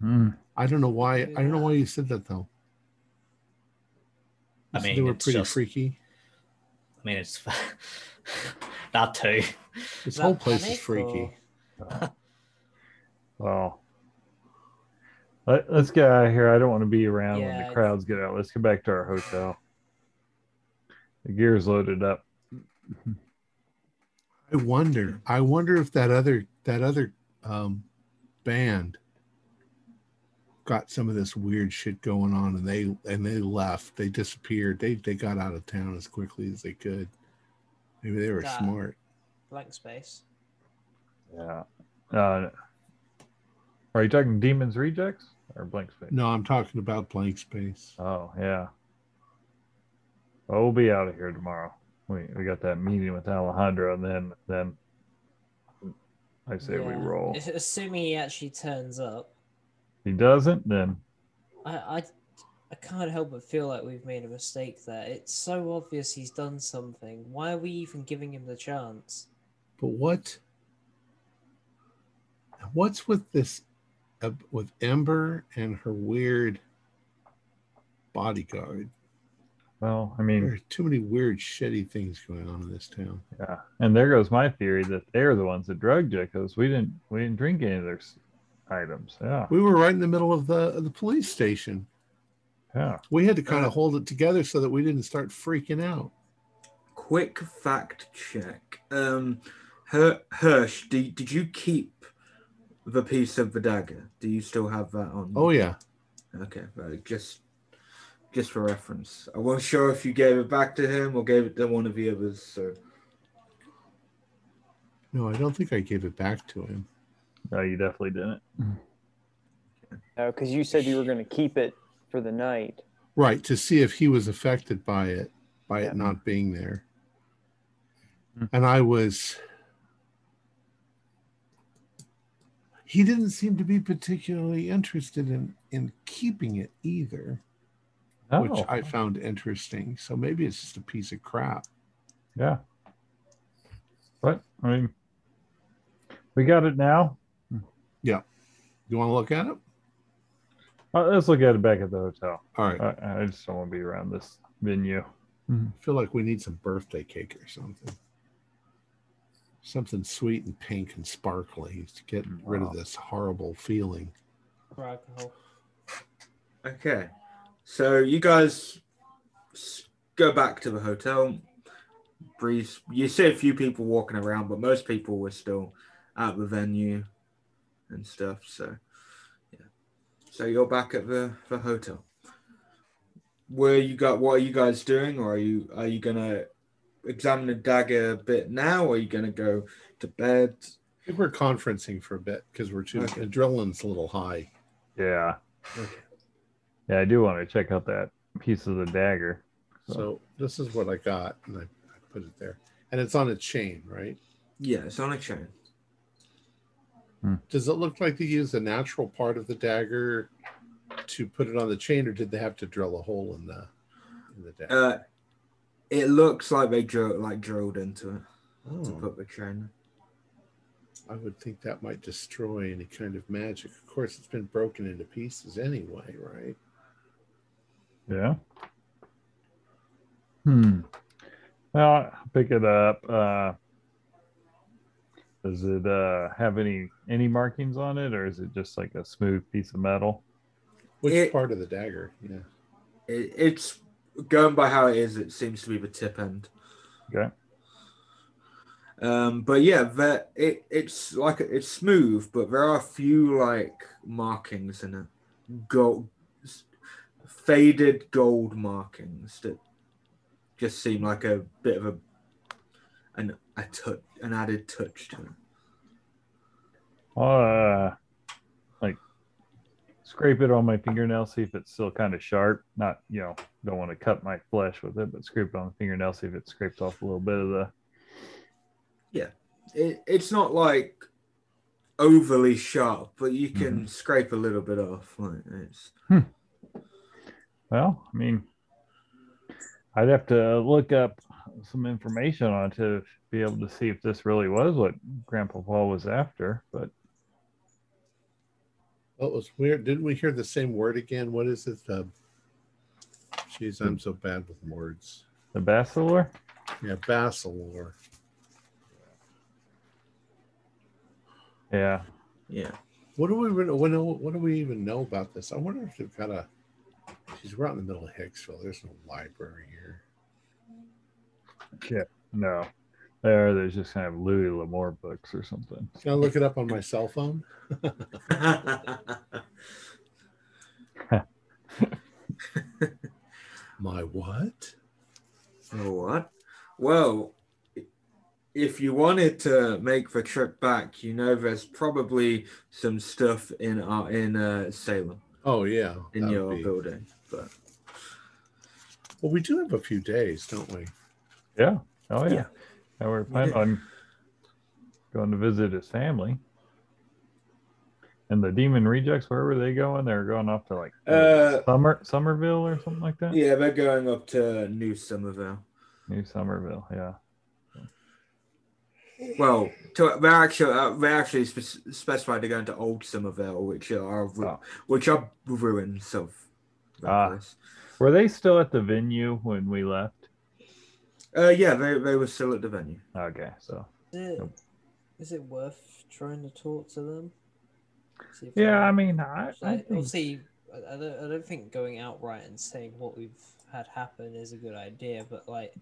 Hmm. I don't know why. I don't know why you said that though. I mean, they were it's pretty just- freaky. I mean, it's that too. This Is whole place is freaky. or- Well, let, let's get out of here. I don't want to be around when the crowds get out. Let's get back to our hotel. The gear's loaded up. I wonder. I wonder if that other that other um, band got some of this weird shit going on, and they and they left. They disappeared. They they got out of town as quickly as they could. Maybe they were Nah. smart. blank space. Yeah. Uh, are you talking Demons Rejects or Blank Space? No, I'm talking about blank space. Oh yeah. Well, we'll be out of here tomorrow. We we got that meeting with Alejandro, and then then I say we roll. If- Assuming he actually turns up, If he doesn't, then I, I, I can't help but feel like we've made a mistake there. It's so obvious he's done something. Why are we even giving him the chance? But what? What's with this? Uh, with Ember and her weird bodyguard. well, I mean, There mean, are too many weird, shitty things going on in this town. yeah. And there goes my theory that they're the ones that drugged you because we didn't we didn't drink any of their items. Yeah, We were right in the middle of the of the police station. yeah. We had to kind of hold it together so that we didn't start freaking out. Quick fact check. Um, Her- Hirsch, did, did you keep the piece of the dagger? Do you still have that on? Oh yeah, Okay, right, just just for reference. I wasn't sure if you gave it back to him or gave it to one of the others. So no, I don't think I gave it back to him. No, you definitely didn't. No, because you said you were going to keep it for the night. Right to see if he was affected by it, by Yeah. it not being there. Hmm. And I was. He didn't seem to be particularly interested in in keeping it either, No. which I found interesting. So maybe it's just a piece of crap. Yeah. But I mean, we got it now. Yeah you want to look at it? Uh, let's look at it back at the hotel. All right. I, I just don't want to be around this venue. I feel like we need some birthday cake or something. Something sweet and pink and sparkly to get rid of this horrible feeling. Alcohol. okay, so you guys go back to the hotel. Breeze, you see a few people walking around, but most people were still at the venue and stuff. So yeah, so you're back at the the hotel. Where you got? What are you guys doing? Or are you are you gonna examine the dagger a bit now? Or are you gonna go to bed? I think we're conferencing for a bit because we're too Okay. adrenaline's a little high. Yeah. Okay. Yeah, I do want to check out that piece of the dagger. So this is what I got, and I, I put it there, and it's on a chain, right? Yeah, it's on a chain. Does it look like they used a natural part of the dagger to put it on the chain, or did they have to drill a hole in the in the dagger? Uh, it looks like they drilled like drilled into it to oh, put the chain. I would think that might destroy any kind of magic. Of course, it's been broken into pieces anyway, right? Yeah. Hmm. Well, I'll pick it up. Uh, does it uh, have any any markings on it, or is it just like a smooth piece of metal? Which It- part of the dagger? Yeah. It, it's going by how it is. It seems to be the tip end. Okay. Um, but yeah, that it it's like it's smooth, but there are a few like markings in it, gold, faded gold markings that just seem like a bit of a an a touch, an added touch to it. Uh, like scrape it on my fingernail, see if it's still kind of sharp. Not, you know, don't want to cut my flesh with it, but scrape it on the fingernail, see if it scrapes off a little bit of the. Yeah, it, it's not like overly sharp, but you can mm-hmm. scrape a little bit off. Like it's hmm. Well, I mean, I'd have to look up some information on it to be able to see if this really was what Grandpa Paul was after. But Well, it was weird. Didn't we hear the same word again? What is it? Uh, Jeez, I'm so bad with words. the Bacillor? Yeah, Basilor. Yeah. yeah. What do we even what do, what do we even know about this? I wonder if they've got a. She's right in the middle of Hicksville. There's no library here. Yeah. No. There, there's just kind of Louis L'Amour books or something. Can I look it up on my cell phone? My what? Oh, what? Well, if you wanted to make the trip back, you know there's probably some stuff in uh, in uh, Salem Oh yeah. in your be- building. But Well, we do have a few days, don't we? Yeah. Oh yeah. Yeah. And we're planning on going to visit his family. And the Demon Rejects, where were they going? They're going off to like Uh, Summer Somerville or something like that. yeah, they're going up to New Somerville. New Somerville. Yeah. Well, to, they're actually uh, they actually spe- specified they're going to Old Somerville, which are ru- Oh. which are ruins of Ah. place. Were they still at the venue when we left? Uh, yeah, they they were still at the venue. Okay, so Is it, Nope. is it worth trying to talk to them? See if yeah, they- I mean, I, I Like, think, obviously, I I don't, I don't think going outright and saying what we've had happen is a good idea, but like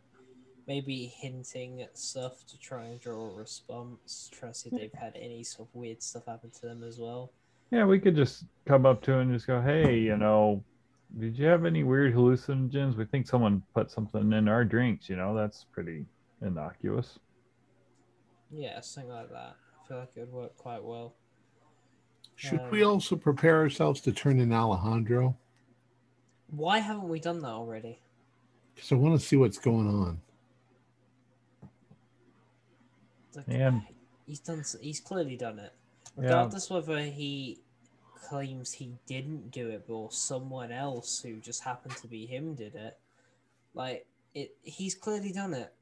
maybe hinting at stuff to try and draw a response, try to see if they've had any sort of weird stuff happen to them as well. yeah, we could just come up to and just go, hey, you know, did you have any weird hallucinogens? We think someone put something in our drinks. You know, that's pretty innocuous. Yeah, something like that. I feel like it would work quite well. Should Um, we also prepare ourselves to turn in Alejandro? Why haven't we done that already? Because I want to see what's going on. Like, And- he's done. He's clearly done it, Yeah. regardless whether he claims he didn't do it or someone else who just happened to be him did it. Like it, he's clearly done it.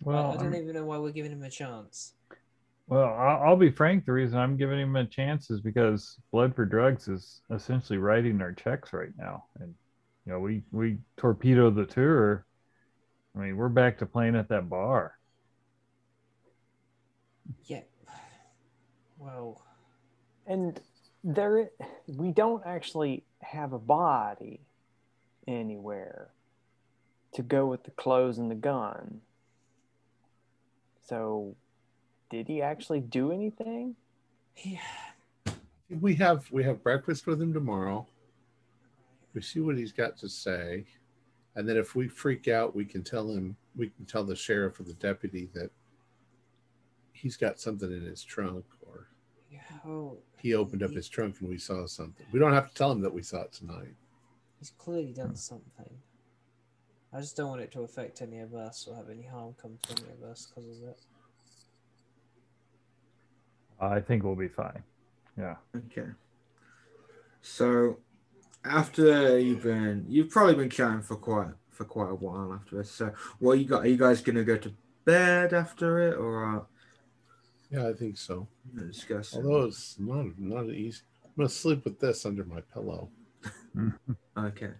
Well, I, don't I'm- even know why we're giving him a chance. Well, I'll, I'll be frank. The reason I'm giving him a chance is because Blood for Drugs is essentially writing our checks right now, and you know we we torpedoed the tour. I mean, we're back to playing at that bar. Yeah. Well, And there, we don't actually have a body anywhere to go with the clothes and the gun. So, did he actually do anything? yeah. We have we have breakfast with him tomorrow. We see what he's got to say, and then if we freak out, we can tell him. We can tell the sheriff or the deputy that he's got something in his trunk. Oh, he opened up his trunk and we saw something. We don't have to tell him that we saw it tonight. he's clearly done something. I just don't want it to affect any of us or have any harm come to any of us because of it. I think we'll be fine. Yeah. Okay. So after you've been you've probably been chatting for quite for quite a while after this. So what you got are you guys gonna go to bed after it or uh Yeah, I think so. discuss? Although it's not not easy. I'm gonna sleep with this under my pillow, Okay.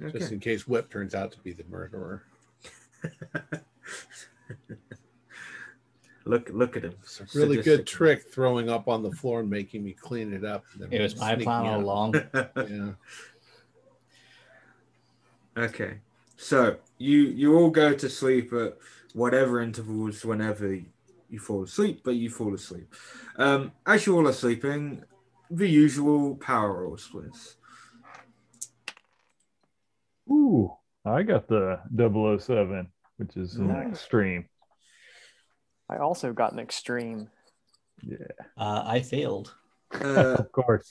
just Okay. in case Whip turns out to be the murderer. look look at him. It's a really good trick throwing up on the floor and making me clean it up. and then It was my plan all along. Yeah. Okay. So you you all go to sleep at whatever intervals whenever you fall asleep, but you fall asleep. Um, as you all are sleeping, the usual power roll splits. Ooh, I got the 007, which is an Nice. extreme. I also got an extreme. Yeah, Uh, I failed. Uh, of course.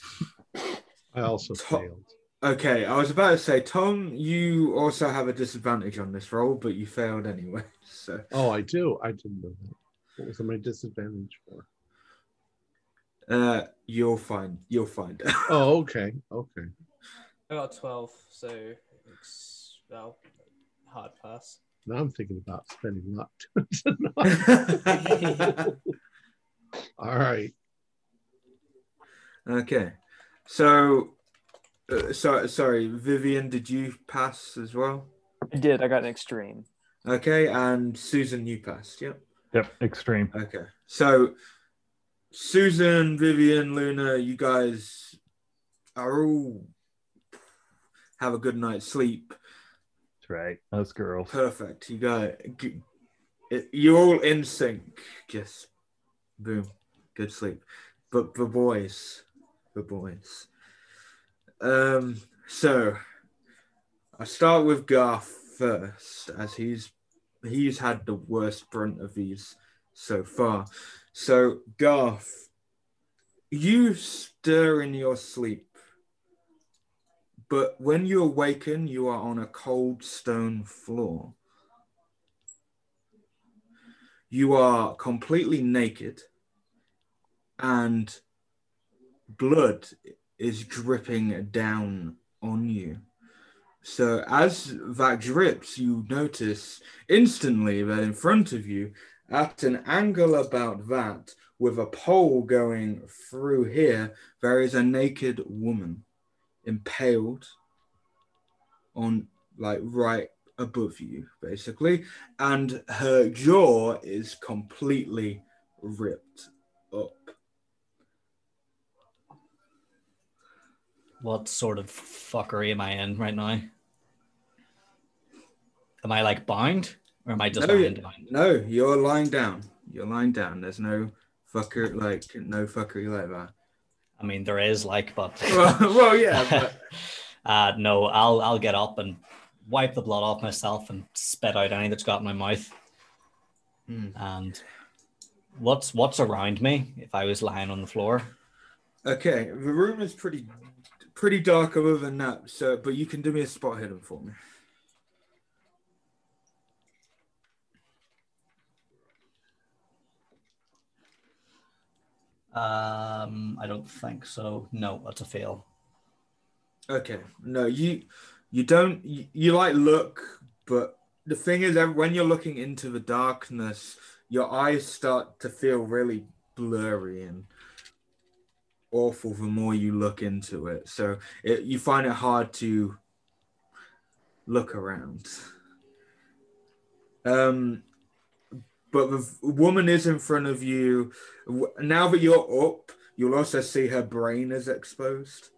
I also To- failed. okay, I was about to say, Tom, you also have a disadvantage on this roll, but you failed anyway. So Oh, I do. I didn't know that. What was my disadvantage for? uh, you'll find you'll find. Oh, okay. Okay. I got 12, so it's, well, hard pass. Now I'm thinking about spending luck tonight. All right. okay, so. Uh, so, sorry, Vivian, did you pass as well? I did. I got an extreme. Okay, and Susan, you passed. Yep. Yep, extreme. Okay. So, Susan, Vivian, Luna, you guys are all have a good night's sleep. That's right. Us girls. Perfect. You got it, you're all in sync. Just boom, good sleep. But the boys, the boys. Um. So, I start with Garth first, as he's he's had the worst brunt of these so far. So Garth, you stir in your sleep, but when you awaken, you are on a cold stone floor. You are completely naked, and blood is dripping down on you. So as that drips, you notice instantly that in front of you, at an angle about that, with a pole going through here, there is a naked woman impaled on like right above you, basically, and her jaw is completely ripped up. What sort of fuckery am I in right now? Am I like bound or am I just No, lying down? No, you're lying down. You're lying down. There's no fucker like no fuckery like that. I mean, there is like, but well, well, yeah, but uh, no, I'll I'll get up and wipe the blood off myself and spit out any that's got in my mouth. Hmm. And what's what's around me if I was lying on the floor? okay. The room is pretty pretty dark other than that. So, but you can do me a spot hidden for me. Um, I don't think so. No, that's a fail. Okay. No, you you don't you, you like look, but the thing is that when you're looking into the darkness, your eyes start to feel really blurry and awful the more you look into it. So it, you find it hard to look around. Um but the woman is in front of you. Now that you're up, you'll also see her brain is exposed.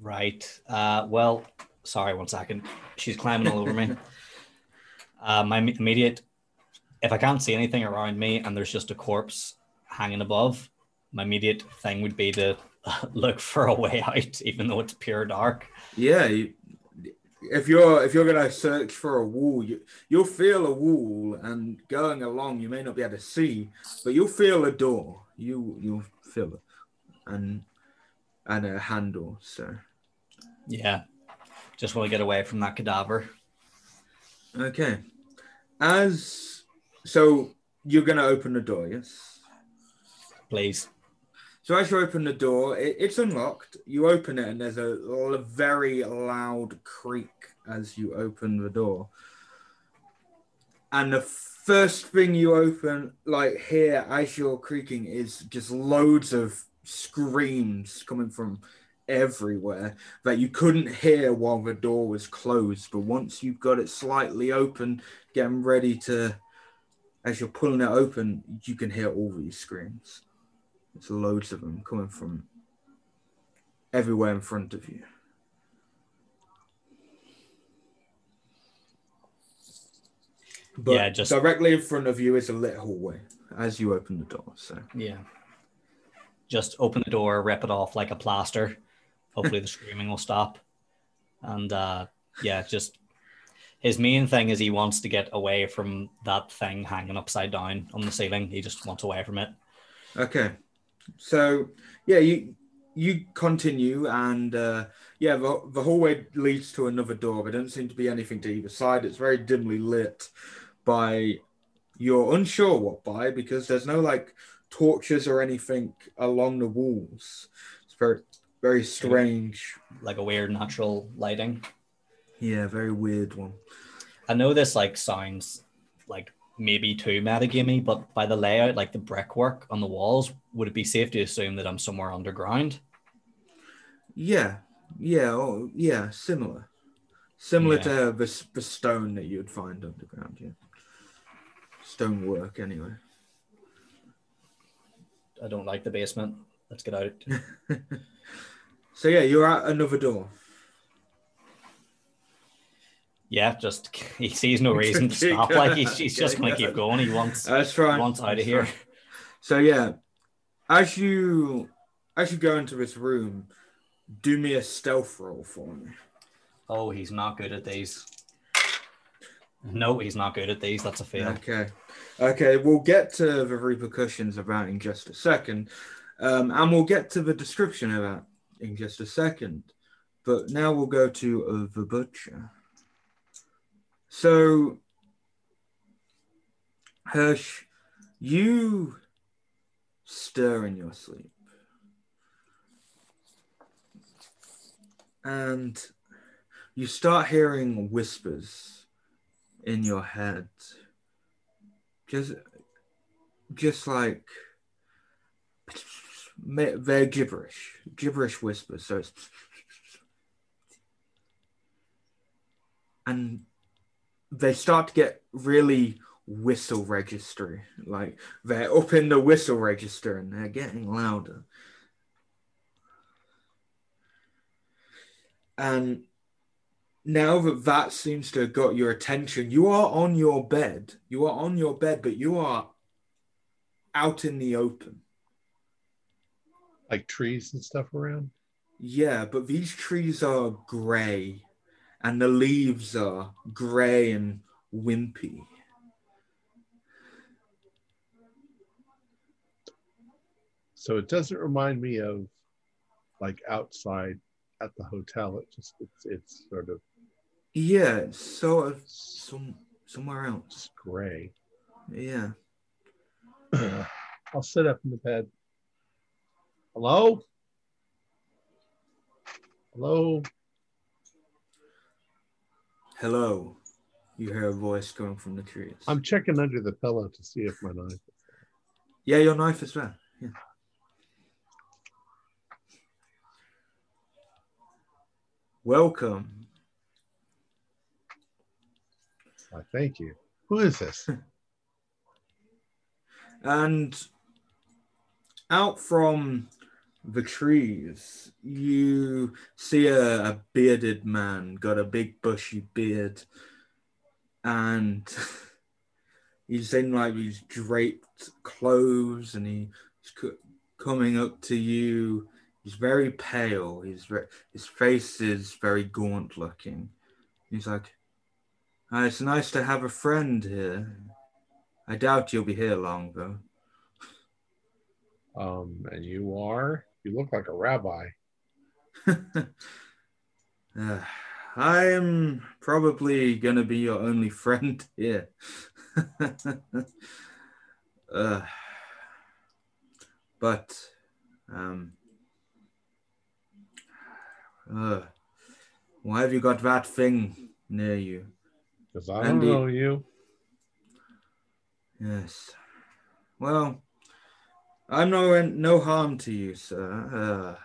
Right. Uh, well, sorry, one second. She's climbing all over me. Uh, my immediate, if I can't see anything around me and there's just a corpse hanging above, my immediate thing would be to look for a way out, even though it's pure dark. Yeah, you, if you're if you're gonna search for a wall, you you'll feel a wall, and going along, you may not be able to see, but you'll feel a door. You you'll feel it, and and a handle. So Yeah. Just want to get away from that cadaver. okay, as so you're gonna open the door, yes. Please. So as you open the door, it, it's unlocked. You open it, and there's a very loud creak as you open the door. And the first thing you open, like here, as you're creaking, is just loads of screams coming from everywhere that you couldn't hear while the door was closed. But once you've got it slightly open, getting ready to, as you're pulling it open, you can hear all these screams. There's loads of them coming from everywhere in front of you. But Yeah, just- directly in front of you is a lit hallway as you open the door. So Yeah. Just open the door, rip it off like a plaster. Hopefully the screaming will stop. And uh yeah, just his main thing is he wants to get away from that thing hanging upside down on the ceiling. He just wants away from it. okay, so yeah, you you continue and uh, yeah, the, the hallway leads to another door. There doesn't seem to be anything to either side. It's very dimly lit by you're unsure what by because there's no like torches or anything along the walls. It's very very strange. Like a weird natural lighting. Yeah, very weird one. I know this like sounds like maybe too metagamey, but by the layout, like the brickwork on the walls, would it be safe to assume that I'm somewhere underground? Yeah, yeah, oh, yeah, similar, similar Yeah. to the, the stone that you'd find underground. Yeah, stonework anyway. I don't like the basement. Let's get out. so yeah, you're at another door. Yeah, just he sees no reason to stop. Like he's, he's just going to keep going. He wants That's right. wants out of That's here. right. So yeah, as you as you go into this room, do me a stealth roll for me. Oh, he's not good at these. No, he's not good at these. That's a fail. Okay. Okay, we'll get to the repercussions of that in just a second. Um, and we'll get to the description of that in just a second. But now we'll go to uh, the butcher. So, Hirsch, you stir in your sleep. And you start hearing whispers in your head. Just just like they're gibberish, gibberish whispers. So it's and they start to get really whistle registry. Like they're up in the whistle register and they're getting louder. And now that that seems to have got your attention, you are on your bed. You are on your bed, but you are out in the open. Like trees and stuff around. Yeah, but these trees are grey and the leaves are grey and wimpy. So it doesn't remind me of like outside at the hotel. It just it's it's sort of Yeah, it's sort of some somewhere else. gray. Yeah. I'll sit up in the bed. Hello? Hello? Hello. You hear a voice coming from the trees. I'm checking under the pillow to see if my knife. yeah, your knife is there. Yeah. Welcome. I thank you. Who is this? And out from the trees, you see a, a bearded man, got a big bushy beard, and he's in like these draped clothes, and he's co- coming up to you. He's very pale. He's ve- his face is very gaunt looking. He's like, "Ah, "It's nice to have a friend here. I doubt you'll be here long, though." Um, and you are? You look like a rabbi. Uh, I'm probably gonna be your only friend here. uh, but, um, uh, why have you got that thing near you? Because I don't know you. Yes. Well, I'm no no harm to you, sir. Uh,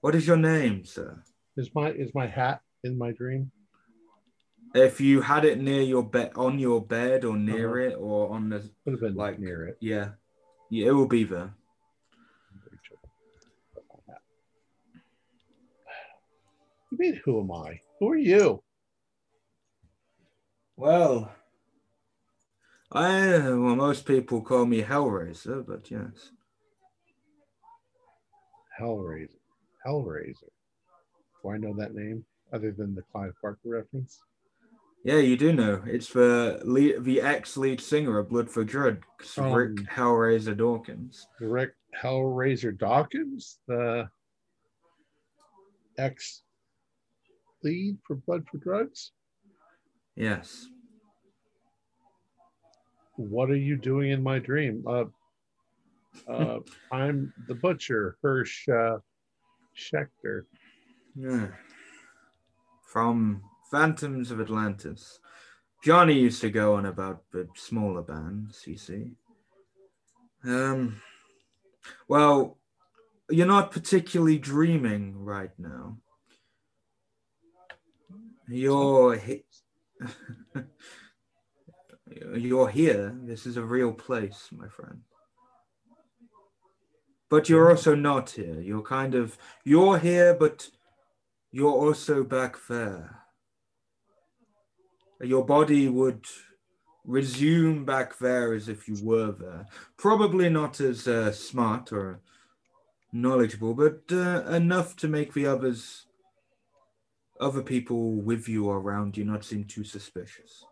what is your name, sir? Is my is my hat in my dream? If you had it near your bed, on your bed, or near Uh-huh. it, or on the Could have been Like- near it. yeah, yeah, it will be there. You mean who am I? Who are you? Well, I well, most people call me Hellraiser, but yes, Hellraiser. Hellraiser. Do I know that name other than the Clive Barker reference? yeah, you do know it's the lead, the ex lead singer of Blood for Drugs, Rick Um, Hellraiser Dawkins. Rick Hellraiser Dawkins, the ex lead for Blood for Drugs. Yes. What are you doing in my dream? Uh, uh, I'm the butcher, Hirsch uh, Schechter. Yeah. From Phantoms of Atlantis. Johnny used to go on about the smaller bands, you see. Um, well, you're not particularly dreaming right now. You're you're here. This is a real place, my friend. But you're also not here. You're kind of you're here, but you're also back there. Your body would resume back there as if you were there. Probably not as uh, smart or knowledgeable, but uh, enough to make the others, other people with you or around you, not seem too suspicious.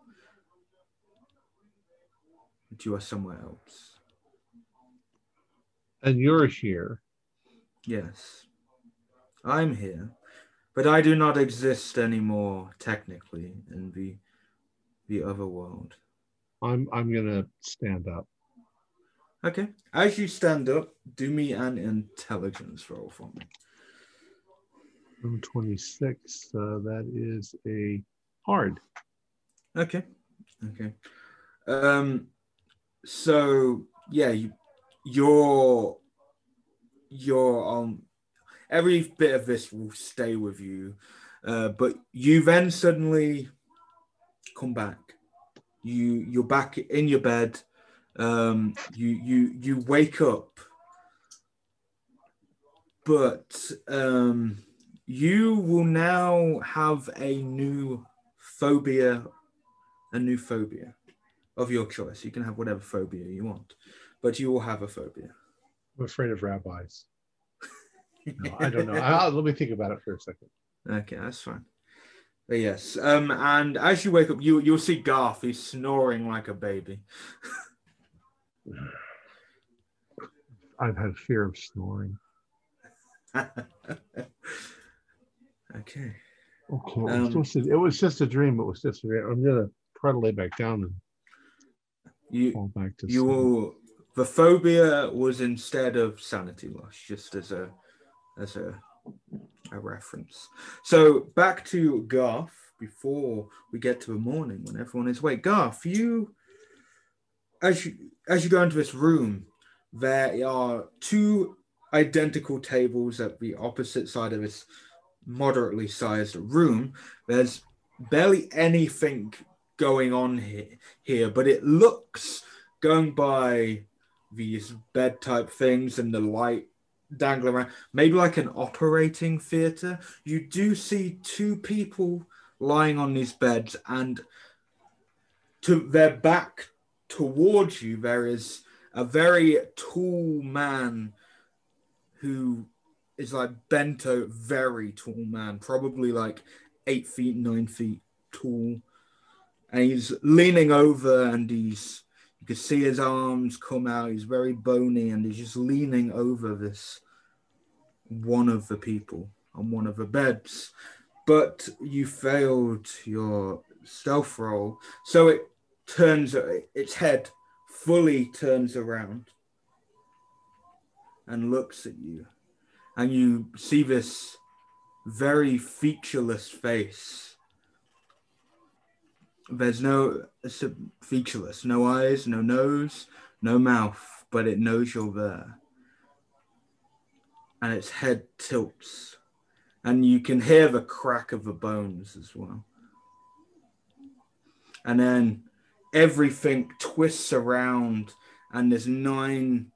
But you are somewhere else. And you're here. Yes. I'm here. But I do not exist anymore, technically, in the the other world. I'm I'm gonna stand up. Okay. As you stand up, do me an intelligence roll for me. I'm 26. Uh, that is a hard. Okay. Okay. Um so yeah, you're your your um every bit of this will stay with you. Uh but you then suddenly come back. You you're back in your bed. Um you you you wake up but um you will now have a new phobia a new phobia of your choice. You can have whatever phobia you want, but you will have a phobia. I'm afraid of rabbis. No, I don't know. I'll, let me think about it for a second. Okay, that's fine. But yes, um, and as you wake up, you you'll see Garth. He's snoring like a baby. I've had fear of snoring. okay. Okay, it was, Um, just a, it was just a dream. It was just a dream. I'm gonna try to lay back down and You fall back to you will. The phobia was instead of sanity loss, just as a as a a reference. So back to Garth before we get to the morning when everyone is awake. Garth, you as you as you go into this room, there are two identical tables at the opposite side of this moderately sized room. There's barely anything going on here, here but it looks going by these bed type things and the light dangling around, maybe like an operating theater. You do see two people lying on these beds, and to their back towards you, there is a very tall man who is like bent over, very tall man, probably like eight feet, nine feet tall. And he's leaning over and he's you can see his arms come out. He's very bony and he's just leaning over this one of the people on one of the beds. But you failed your stealth roll. So it turns its head fully turns around and looks at you. And you see this very featureless face. There's no it's featureless, no eyes, no nose, no mouth, but it knows you're there. And its head tilts. And you can hear the crack of the bones as well. And then everything twists around, and this nine,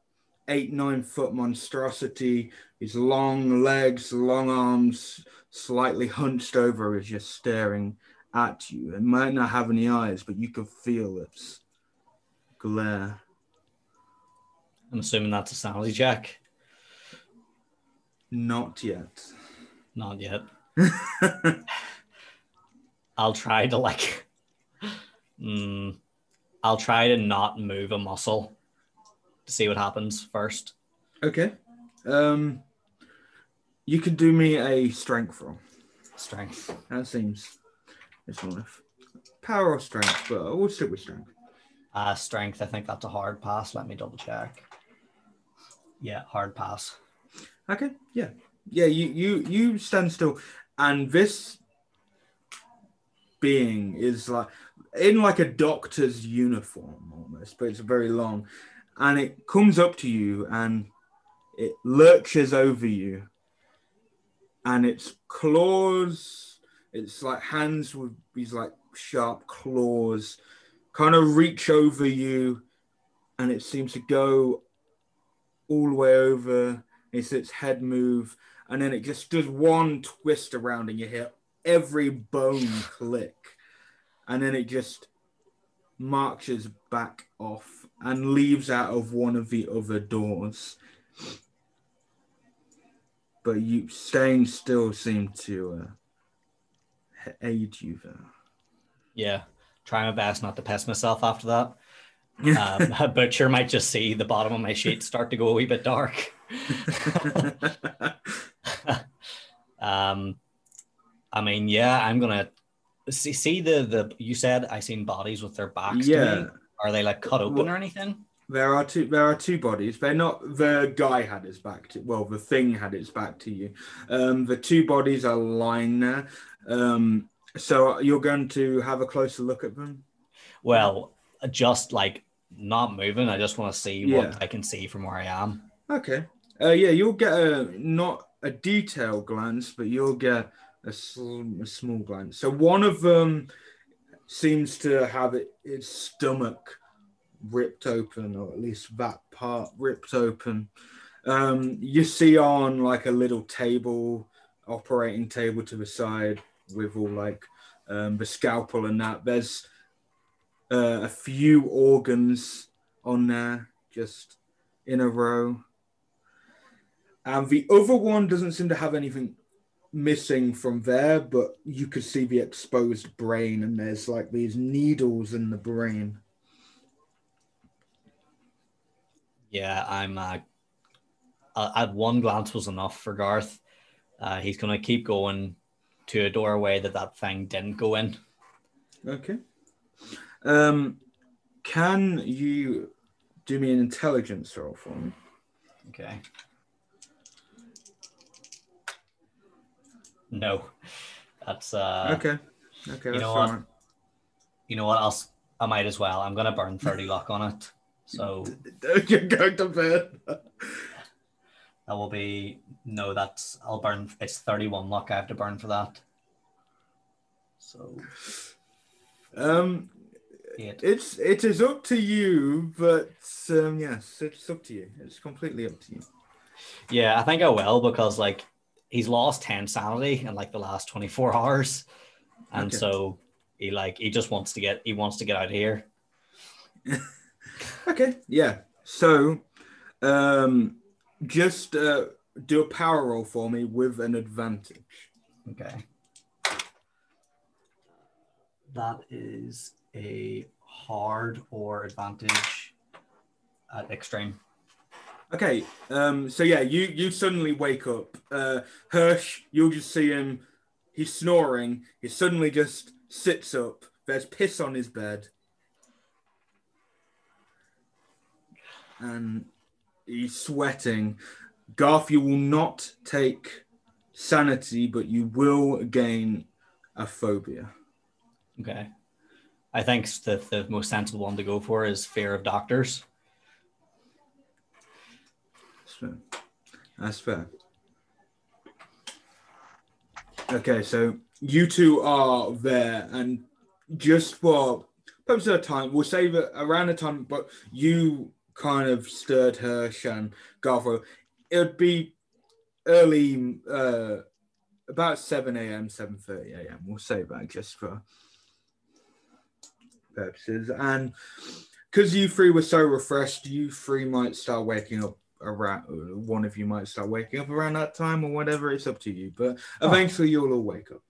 eight, nine foot monstrosity, his long legs, long arms, slightly hunched over, is just staring at you. It might not have any eyes, but you can feel its glare. I'm assuming that's a sanity check. Not yet. Not yet. I'll try to like. Mm, I'll try to not move a muscle to see what happens first. okay. Um, you can do me a strength roll. Strength. That seems it's enough. Power or strength, but we'll stick with strength. Uh, strength. I think that's a hard pass. Let me double check. Yeah, hard pass. Okay, yeah, yeah. You you you stand still, and this being is like in like a doctor's uniform almost, but it's very long, and it comes up to you and it lurches over you, and its claws, it's like hands with these like sharp claws, kind of reach over you, and it seems to go all the way over. It's its head move, and then it just does one twist around, and you hear every bone click, and then it just marches back off and leaves out of one of the other doors. But you staying still seemed to uh, you there. Yeah, try my best not to piss myself after that. Um, Butcher might just see the bottom of my sheet start to go a wee bit dark. um, I mean, yeah, I'm gonna see, see the the. You said I seen bodies with their backs. Yeah. To me. Are they like cut open Well- or anything? There are two. There are two bodies. They're not. The guy had his back to. Well, the thing had its back to you. Um, the two bodies are lying there. Um, so you're going to have a closer look at them. Well, just like not moving. I just want to see Yeah. what I can see from where I am. Okay. Uh, yeah, you'll get a not a detailed glance, but you'll get a, sl- a small glance. So one of them seems to have it, its stomach ripped open, or at least that part ripped open. Um, you see on like a little table, operating table to the side with all like um, the scalpel and that. There's uh, a few organs on there, just in a row. And the other one doesn't seem to have anything missing from there, but you could see the exposed brain, and there's like these needles in the brain. Yeah, I'm. Uh, at one glance was enough for Garth. Uh, he's gonna keep going to a doorway that that thing didn't go in. Okay. Um, can you do me an intelligence roll for me? Okay. No, that's uh. okay. Okay. you know what? right. You know what else? I might as well. I'm gonna burn thirty luck on it. So You're going to bed. That will be no. That's I'll burn. It's thirty-one luck. I have to burn for that. So Um, eight. it's it is up to you, but um, yes, it's up to you. It's completely up to you. Yeah, I think I will because like he's lost 10 sanity in like the last 24 hours. And Okay. so he like he just wants to get he wants to get out of here. Okay, yeah. So, um, just uh, do a power roll for me with an advantage. Okay. That is a hard or advantage at extreme. Okay, um, so yeah, you you suddenly wake up. Uh, Hirsch, you'll just see him. He's snoring. He suddenly just sits up. There's piss on his bed, and he's sweating. Garth, you will not take sanity, but you will gain a phobia. Okay. I think the, the most sensible one to go for is fear of doctors. That's fair. That's fair. Okay, so you two are there, and just for purpose of time, we'll save that around the time, but you kind of stirred Hirsch and Garth. It would be early, uh, about 7 a.m., 7.30 a.m. We'll say that just for purposes. And because you three were so refreshed, you three might start waking up around one of you might start waking up around that time or whatever it's up to you but Oh. eventually you'll all wake up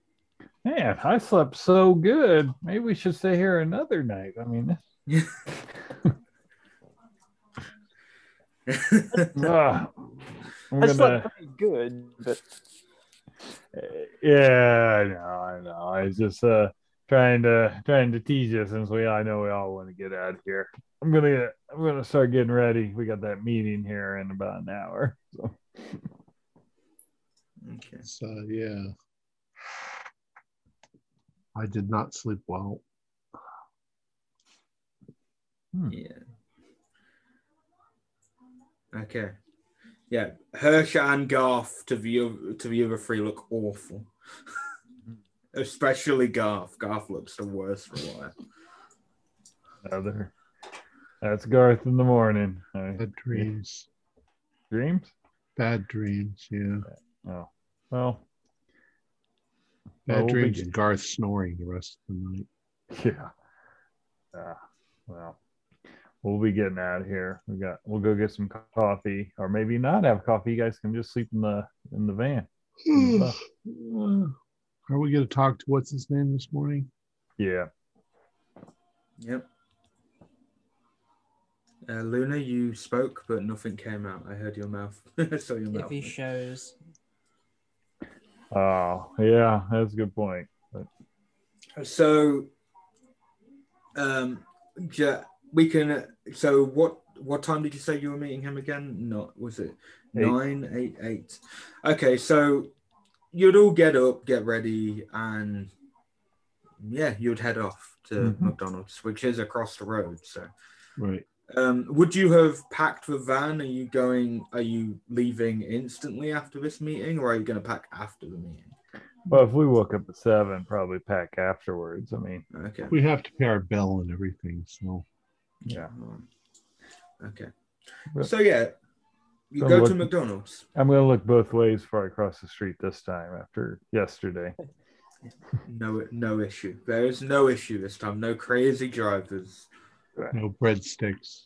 Man, I slept so good. Maybe we should stay here another night. I mean, ah, I'm I gonna, slept pretty good, but yeah, I know, I know. I was just uh trying to trying to tease you since we I know we all want to get out of here. I'm gonna get, I'm gonna start getting ready. We got that meeting here in about an hour. So okay So yeah, I did not sleep well. yeah okay yeah Hirsch and Garth to the oth- to the other three look awful especially Garth Garth looks the worst for a while another that's Garth in the morning. I, Bad dreams. dreams? Bad dreams. Yeah. Oh well. Bad Well, we'll dreams and Garth snoring the rest of the night. Yeah. Ah, well, we'll be getting out of here. We got. We'll go get some coffee, or maybe not have coffee. You guys can just sleep in the in the van. Uh, Are we going to talk to what's his name this morning? Yeah. yep Uh, Luna, you spoke, but nothing came out. I heard your mouth. I saw your mouth. If he shows, Oh, yeah, that's a good point. But So, um, ja, we can. So, what what time did you say you were meeting him again? Not was it Eight. nine, eight, eight? Okay, so you'd all get up, get ready, and yeah, you'd head off to Mhm. McDonald's, which is across the road. So, Right. um, would you have packed the van? Are you going? Are you leaving instantly after this meeting, or are you going to pack after the meeting? well, if we woke up at seven, probably pack afterwards. I mean, Okay. We have to pay our bill and everything. So yeah. Okay. But- So yeah, you So go what- to McDonald's. I'm gonna look both ways before I cross the street this time after yesterday. No, no issue. There is no issue this time. No crazy drivers. no breadsticks.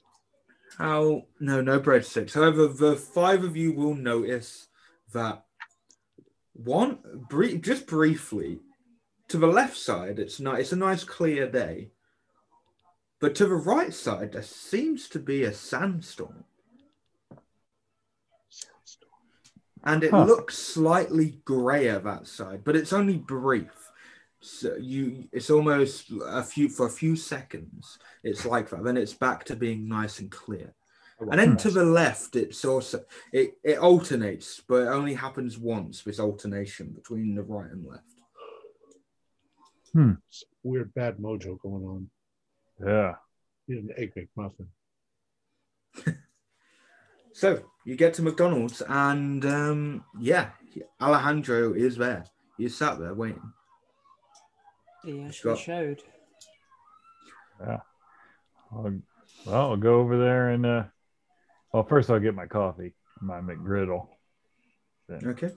How? No, no breadsticks. However, the five of you will notice that one, brief, just briefly, to the left side, it's not. It's a nice clear day. But to the right side, there seems to be a sandstorm, and it Huh. looks slightly grayer that side, but it's only brief. So you, it's almost a few for a few seconds. It's like that. Then it's back to being nice and clear. And then to the left, it's also it, it alternates, but it only happens once. This alternation between the right and left. Hmm. Weird bad mojo going on. Yeah. Need an egg McMuffin. So you get to McDonald's, and um, yeah, Alejandro is there. He's sat there waiting. he actually got- showed. I'll, well, I'll go over there and uh well first I'll get my coffee, my McGriddle. Then Okay.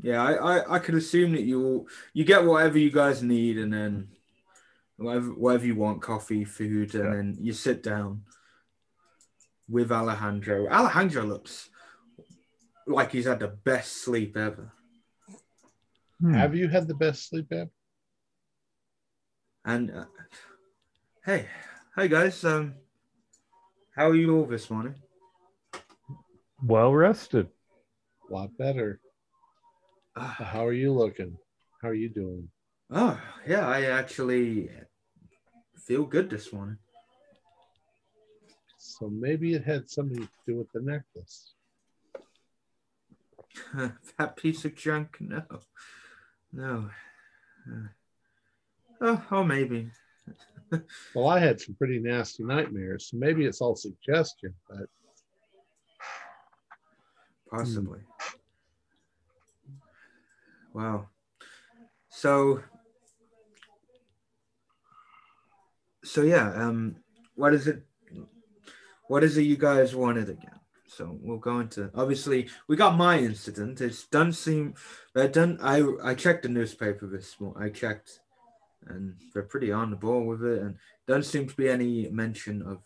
Yeah, I, I, I could assume that you will you get whatever you guys need, and then whatever whatever you want, coffee, food, and Yeah. then you sit down with Alejandro. Alejandro looks like he's had the best sleep ever. Hmm. Have you had the best sleep ever? And uh, hey, hey guys, um, how are you all this morning? well rested. A lot better. Ah, How are you looking? How are you doing? Oh yeah, I actually feel good this morning. So maybe it had something to do with the necklace. that piece of junk, no, no. Uh, oh, oh, maybe. Well, I had some pretty nasty nightmares, so maybe it's all suggestion, but Possibly. Wow. So so yeah, um what is it what is it you guys wanted again? So we'll go into obviously we got my incident. It's done seem they're done I I checked the newspaper this morning. I checked and they're pretty on the ball with it and doesn't seem to be any mention of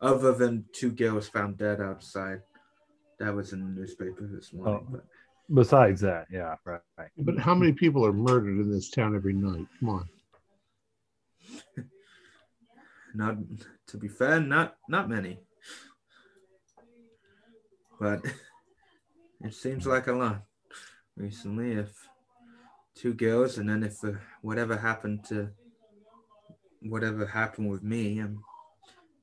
other than two girls found dead outside. That was in the newspaper this morning. Oh. but- Besides that, yeah, right. right. but how many people are murdered in this town every night? Come on. Not to be fair, not not many. But it seems like a lot recently. If two girls, and then if uh, whatever happened to whatever happened with me, um,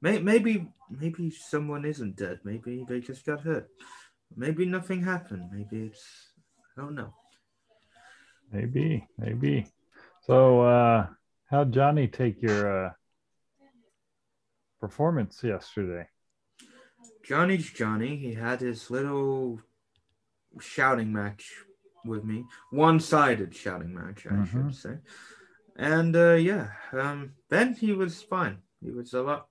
may, maybe maybe someone isn't dead. Maybe they just got hurt. Maybe nothing happened. Maybe it's I don't know. Maybe, maybe. So uh how'd Johnny take your uh performance yesterday? Johnny's Johnny. He had his little shouting match with me, one-sided shouting match, I Mhm. should say. And uh, yeah, um, then he was fine. He was a lot.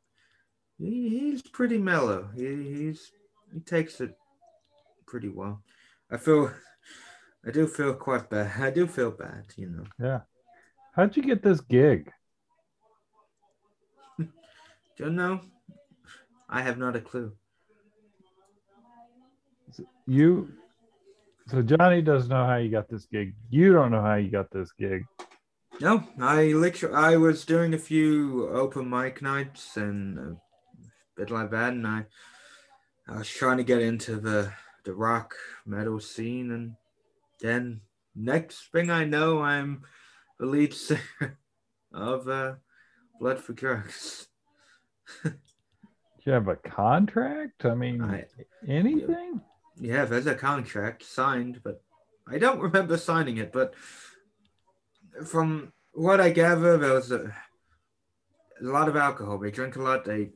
He, he's pretty mellow. He, he's he takes it pretty well. I feel. I do feel quite bad. I do feel bad, you know. Yeah. How'd you get this gig? Don't know. I have not a clue. You so Johnny doesn't know how you got this gig. You don't know how you got this gig. No, I literally I was doing a few open mic nights and uh, bit like that, and I I was trying to get into the the rock metal scene, and then next thing I know, I'm the lead singer of uh, Blood for Drugs. Do you have a contract? I mean, I- anything? Yeah, there's a contract signed, but I don't remember signing it. But from what I gather, there was a, a lot of alcohol. They drink a lot. They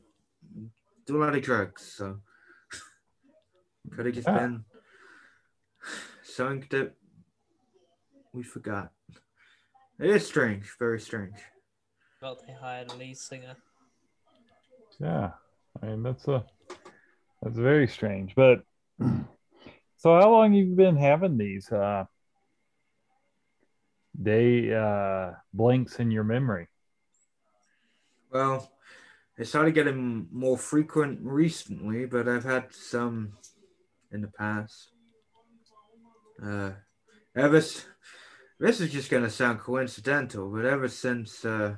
do a lot of drugs. So could have just Yeah. been something that we forgot. It is strange, very strange. Well, they hired a lead singer. Yeah, I mean that's a that's very strange. But so, how long have you been having these uh, day uh, blinks in your memory? Well, I started getting more frequent recently, but I've had some in the past. Uh, ever s- this is just gonna sound coincidental, but ever since uh,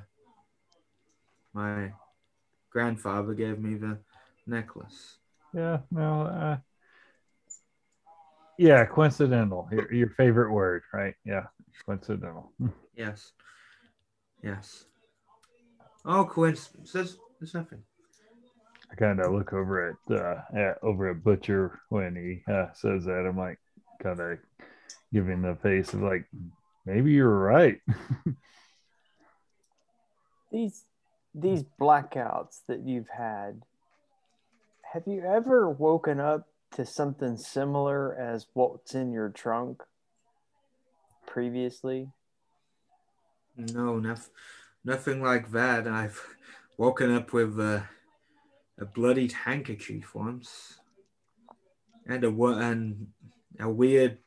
my grandfather gave me the necklace, Yeah, well, uh, yeah, coincidental. Your, your favorite word, right? Yeah, coincidental. yes, yes. Oh, coincidence. There's, there's nothing. I kind of look over at, uh, at over at Butcher when he uh, says that. I'm like, kind of giving the face of like, maybe you're right. These these blackouts that you've had, have you ever woken up to something similar as what's in your trunk previously? No, nothing, nothing like that. I've woken up with a, a bloodied handkerchief once, and a and a weird,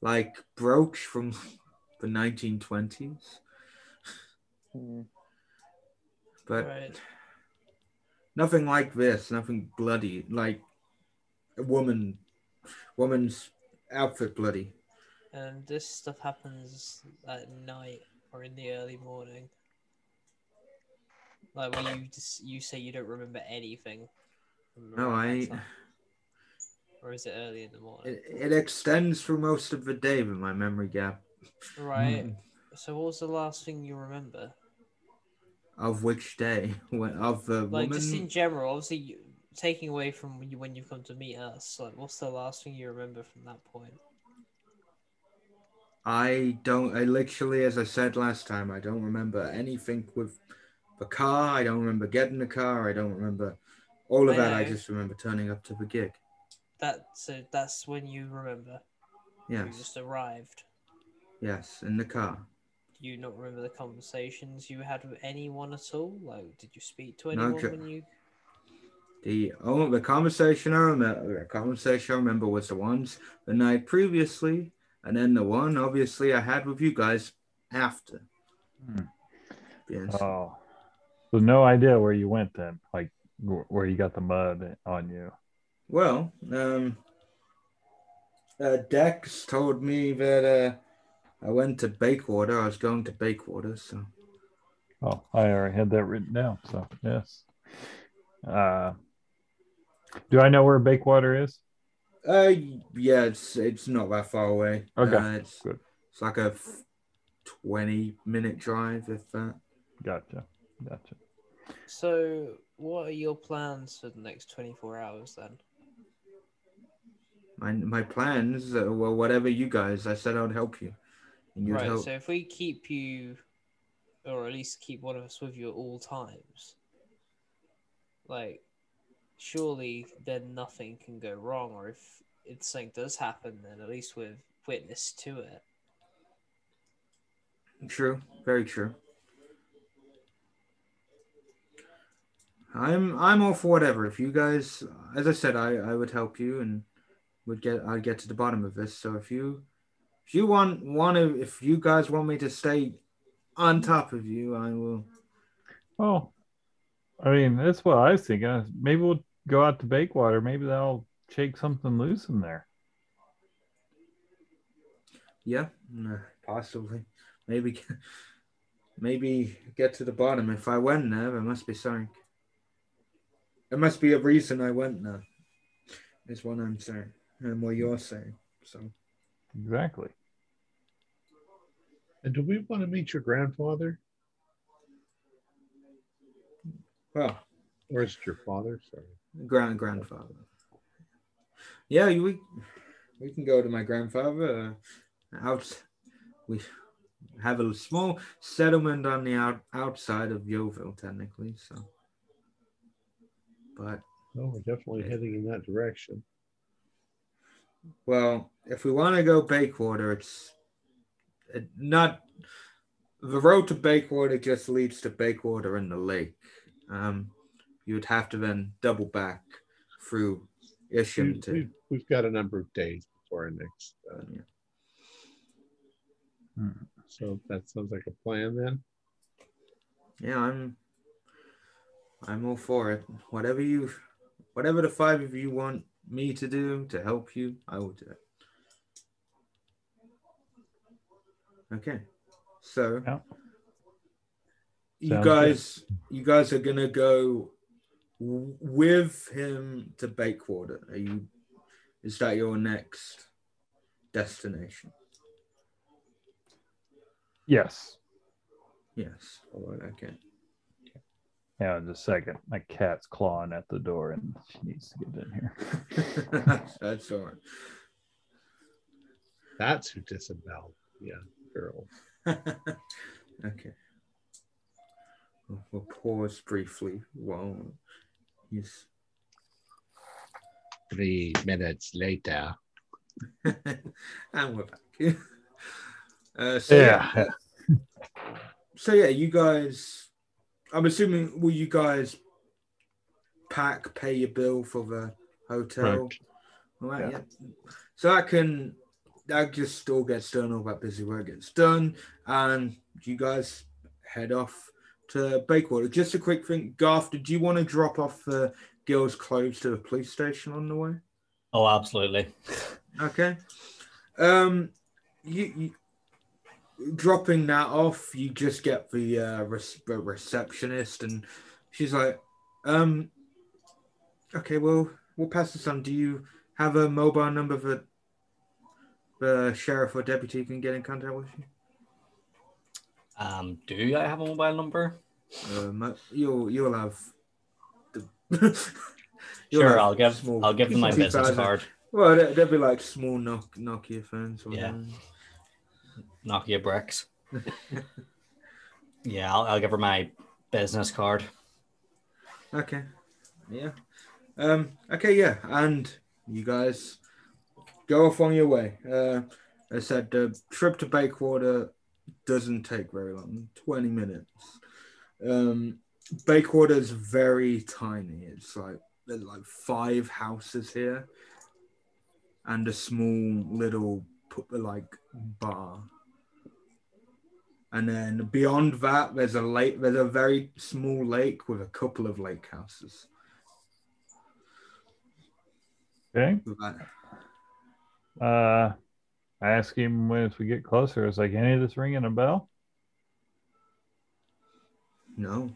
like brooch from the 1920s. Hmm. But Right. nothing like this. Nothing bloody. Like a woman, woman's outfit bloody. And this stuff happens at night or in the early morning. Like when you just you say you don't remember anything. No, I. Or is it early in the morning? It, it extends through most of the day with my memory gap. Right. Mm. So what was the last thing you remember? Of which day? When, of the Like woman? just in general, obviously you, taking away from when you when you've come to meet us. Like what's the last thing you remember from that point? I don't. I literally, as I said last time, I don't remember anything with the car. I don't remember getting the car. I don't remember all of I that. I just remember turning up to the gig. That so that's when you remember. You Yes, just arrived. yes, in the car. Do you not remember the conversations you had with anyone at all? Like, did you speak to anyone ju- when you? The oh, the conversation I remember, the conversation I remember was the ones the night previously, and then the one obviously I had with you guys after. Hmm. Yes. Oh, so no idea where you went then, like where you got the mud on you. Well, um, uh, Dex told me that uh, I went to Bakewater. I was going to Bakewater, so Oh, I already had that written down. So yes. Uh, do I know where Bakewater is? uh, yeah, it's it's not that far away. Okay, uh, it's good. it's like a f- twenty minute drive, if that. Gotcha. Gotcha. So, what are your plans for the next twenty four hours then? My my plans, uh, well, whatever you guys. I said I'd help you, and right. So, if we keep you, or at least keep one of us with you at all times, like, surely then nothing can go wrong. Or if if something does happen, then at least we've witnessed to it. True, very true. I'm I'm all for whatever. If you guys, as I said, I I would help you and would get I'd get to the bottom of this. So if you if you want want to if you guys want me to stay on top of you, I will. Oh, I mean, that's what I was thinking. Maybe we'll go out to Bakewater. Maybe that'll shake something loose in there. Yeah, possibly. Maybe maybe get to the bottom. If I went there, there must be something. there must be a reason I went there. Is what I'm saying, and what you're saying. So Exactly. And do we want to meet your grandfather? well, Or is it your father? Sorry. grand grandfather. Yeah, we we can go to my grandfather. Uh, out, we have a small settlement on the out, outside of Yeovil, technically. So, but Oh, we're definitely heading in that direction. well, if we want to go Bakewater, it's it not the road to Bakewater it just leads to Bakewater in the lake. Um, you would have to then double back through Isham We, to. we've, we've got a number of days before our next. Uh, Yeah. Hmm. so that sounds like a plan then. Yeah, I'm I'm all for it. Whatever you whatever the five of you want me to do to help you, I will do it. Okay. So Yeah. you Sounds guys you guys are gonna go with him to Bakewater. Are you is that your next destination? Yes. Yes. All right, okay. Yeah, just a second. My cat's clawing at the door and she needs to get in here. That's all right. That's who disemboweled. Yeah, girl. okay. We'll, we'll pause briefly while he's. Three minutes later. and we're back. uh, so Yeah. So yeah, you guys. I'm assuming will you guys pack, pay your bill for the hotel? Correct. All right, Yeah. yeah. So I can that just all gets done, all that busy work gets done, and you guys head off to Bakewater. Just a quick thing, Garth, did you want to drop off the girls' clothes to the police station on the way? Oh, absolutely. Okay. Um, you, you dropping that off, you just get the uh, res- receptionist, and she's like, um, okay, well, we'll pass this on. Do you have a mobile number that the sheriff or deputy can get in contact with you? Um, do I have a mobile number? Um, you'll you'll have. The you'll Sure, have I'll give small- I'll give them my business 2000 card. Well, they- they'll be like small Nok- Nokia phones. Or Yeah. whatever. Nokia bricks. yeah, I'll, I'll give her my business card. Okay. Yeah. Um. Okay. Yeah. And you guys go off on your way. Uh, I said the trip to Bakewater doesn't take very long. Twenty minutes. Um, Bakewater is very tiny. It's like there's like five houses here, and a small little like bar. And then beyond that, there's a lake. There's a very small lake with a couple of lake houses. Okay. That. Uh, I asked him when as we get closer, is like any of this ringing a bell? No.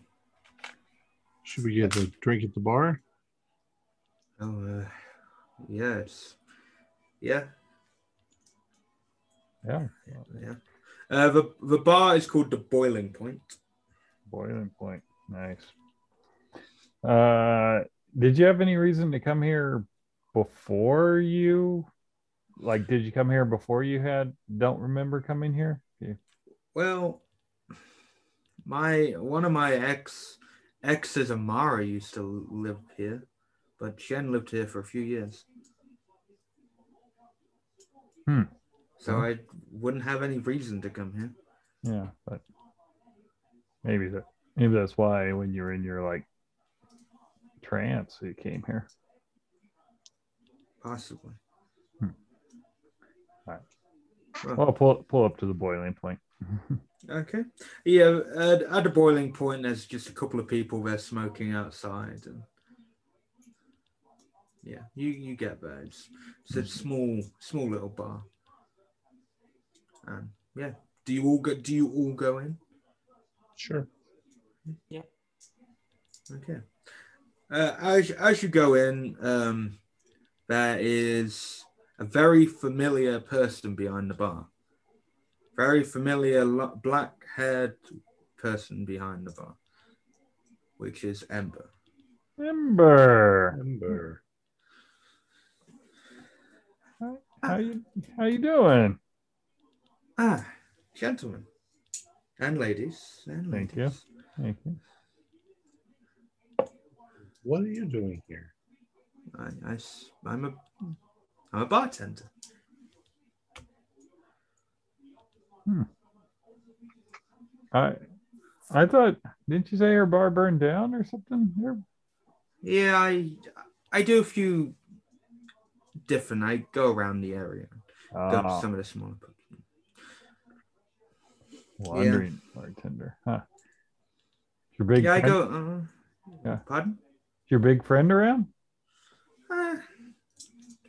Should we get a drink at the bar? Oh, uh, yeah. Yeah, Yeah. yeah. Uh, the the bar is called the Boiling Point. Boiling point. Nice. Uh, did you have any reason to come here before you? Like, did you come here before you had? Don't remember coming here. Yeah. Well, my one of my ex exes, Amara, used to live here, but hadn't lived here for a few years. Hmm. So I wouldn't have any reason to come here. Yeah, but maybe that maybe that's why when you're in your like trance, you came here. Possibly. Alright. Well, Well, pull pull up to the boiling point. Okay. Yeah, at, at the boiling point, there's just a couple of people there smoking outside, and yeah, you you get there. It's, it's a small small little bar, and yeah. Do you all go? Do you all go in? Sure. Yeah. Okay. Uh, as as you go in, um, there is a very familiar person behind the bar. Very familiar black-haired person behind the bar, which is Ember. Ember, Ember. how you how you doing? Ah, gentlemen and ladies and ladies. Thank you. Thank you. What are you doing here? I I, am a I'm a bartender. I I thought didn't you say your bar burned down or something? Your- Yeah, I I do a few different. I go around the area, go to Ah, some of the smaller pubs. wandering bartender. Huh. Your big Yeah, I go. Uh, Yeah. Pardon? your big friend around?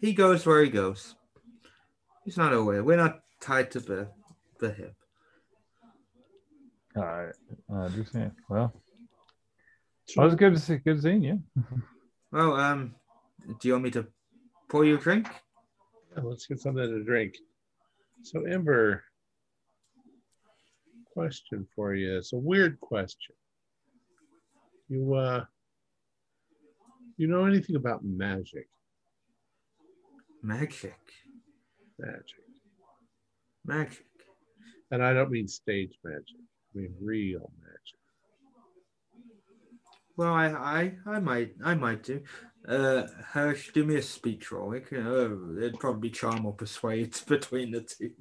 He goes where he goes. He's not aware. We're not tied to the the hip. All right, I understand. Well, well, it's good to see. Good seeing you. Well, um, do you want me to pour you a drink? Yeah, let's get something to drink. So, Ember, question for you. It's a weird question. You uh, you know anything about magic? Magic, Magic, magic. and I don't mean stage magic. I mean real magic. Well, I, I, I might, I might do. Uh, Hirsch, do me a speech roll. It can, uh, it'd probably be charm or persuade between the two.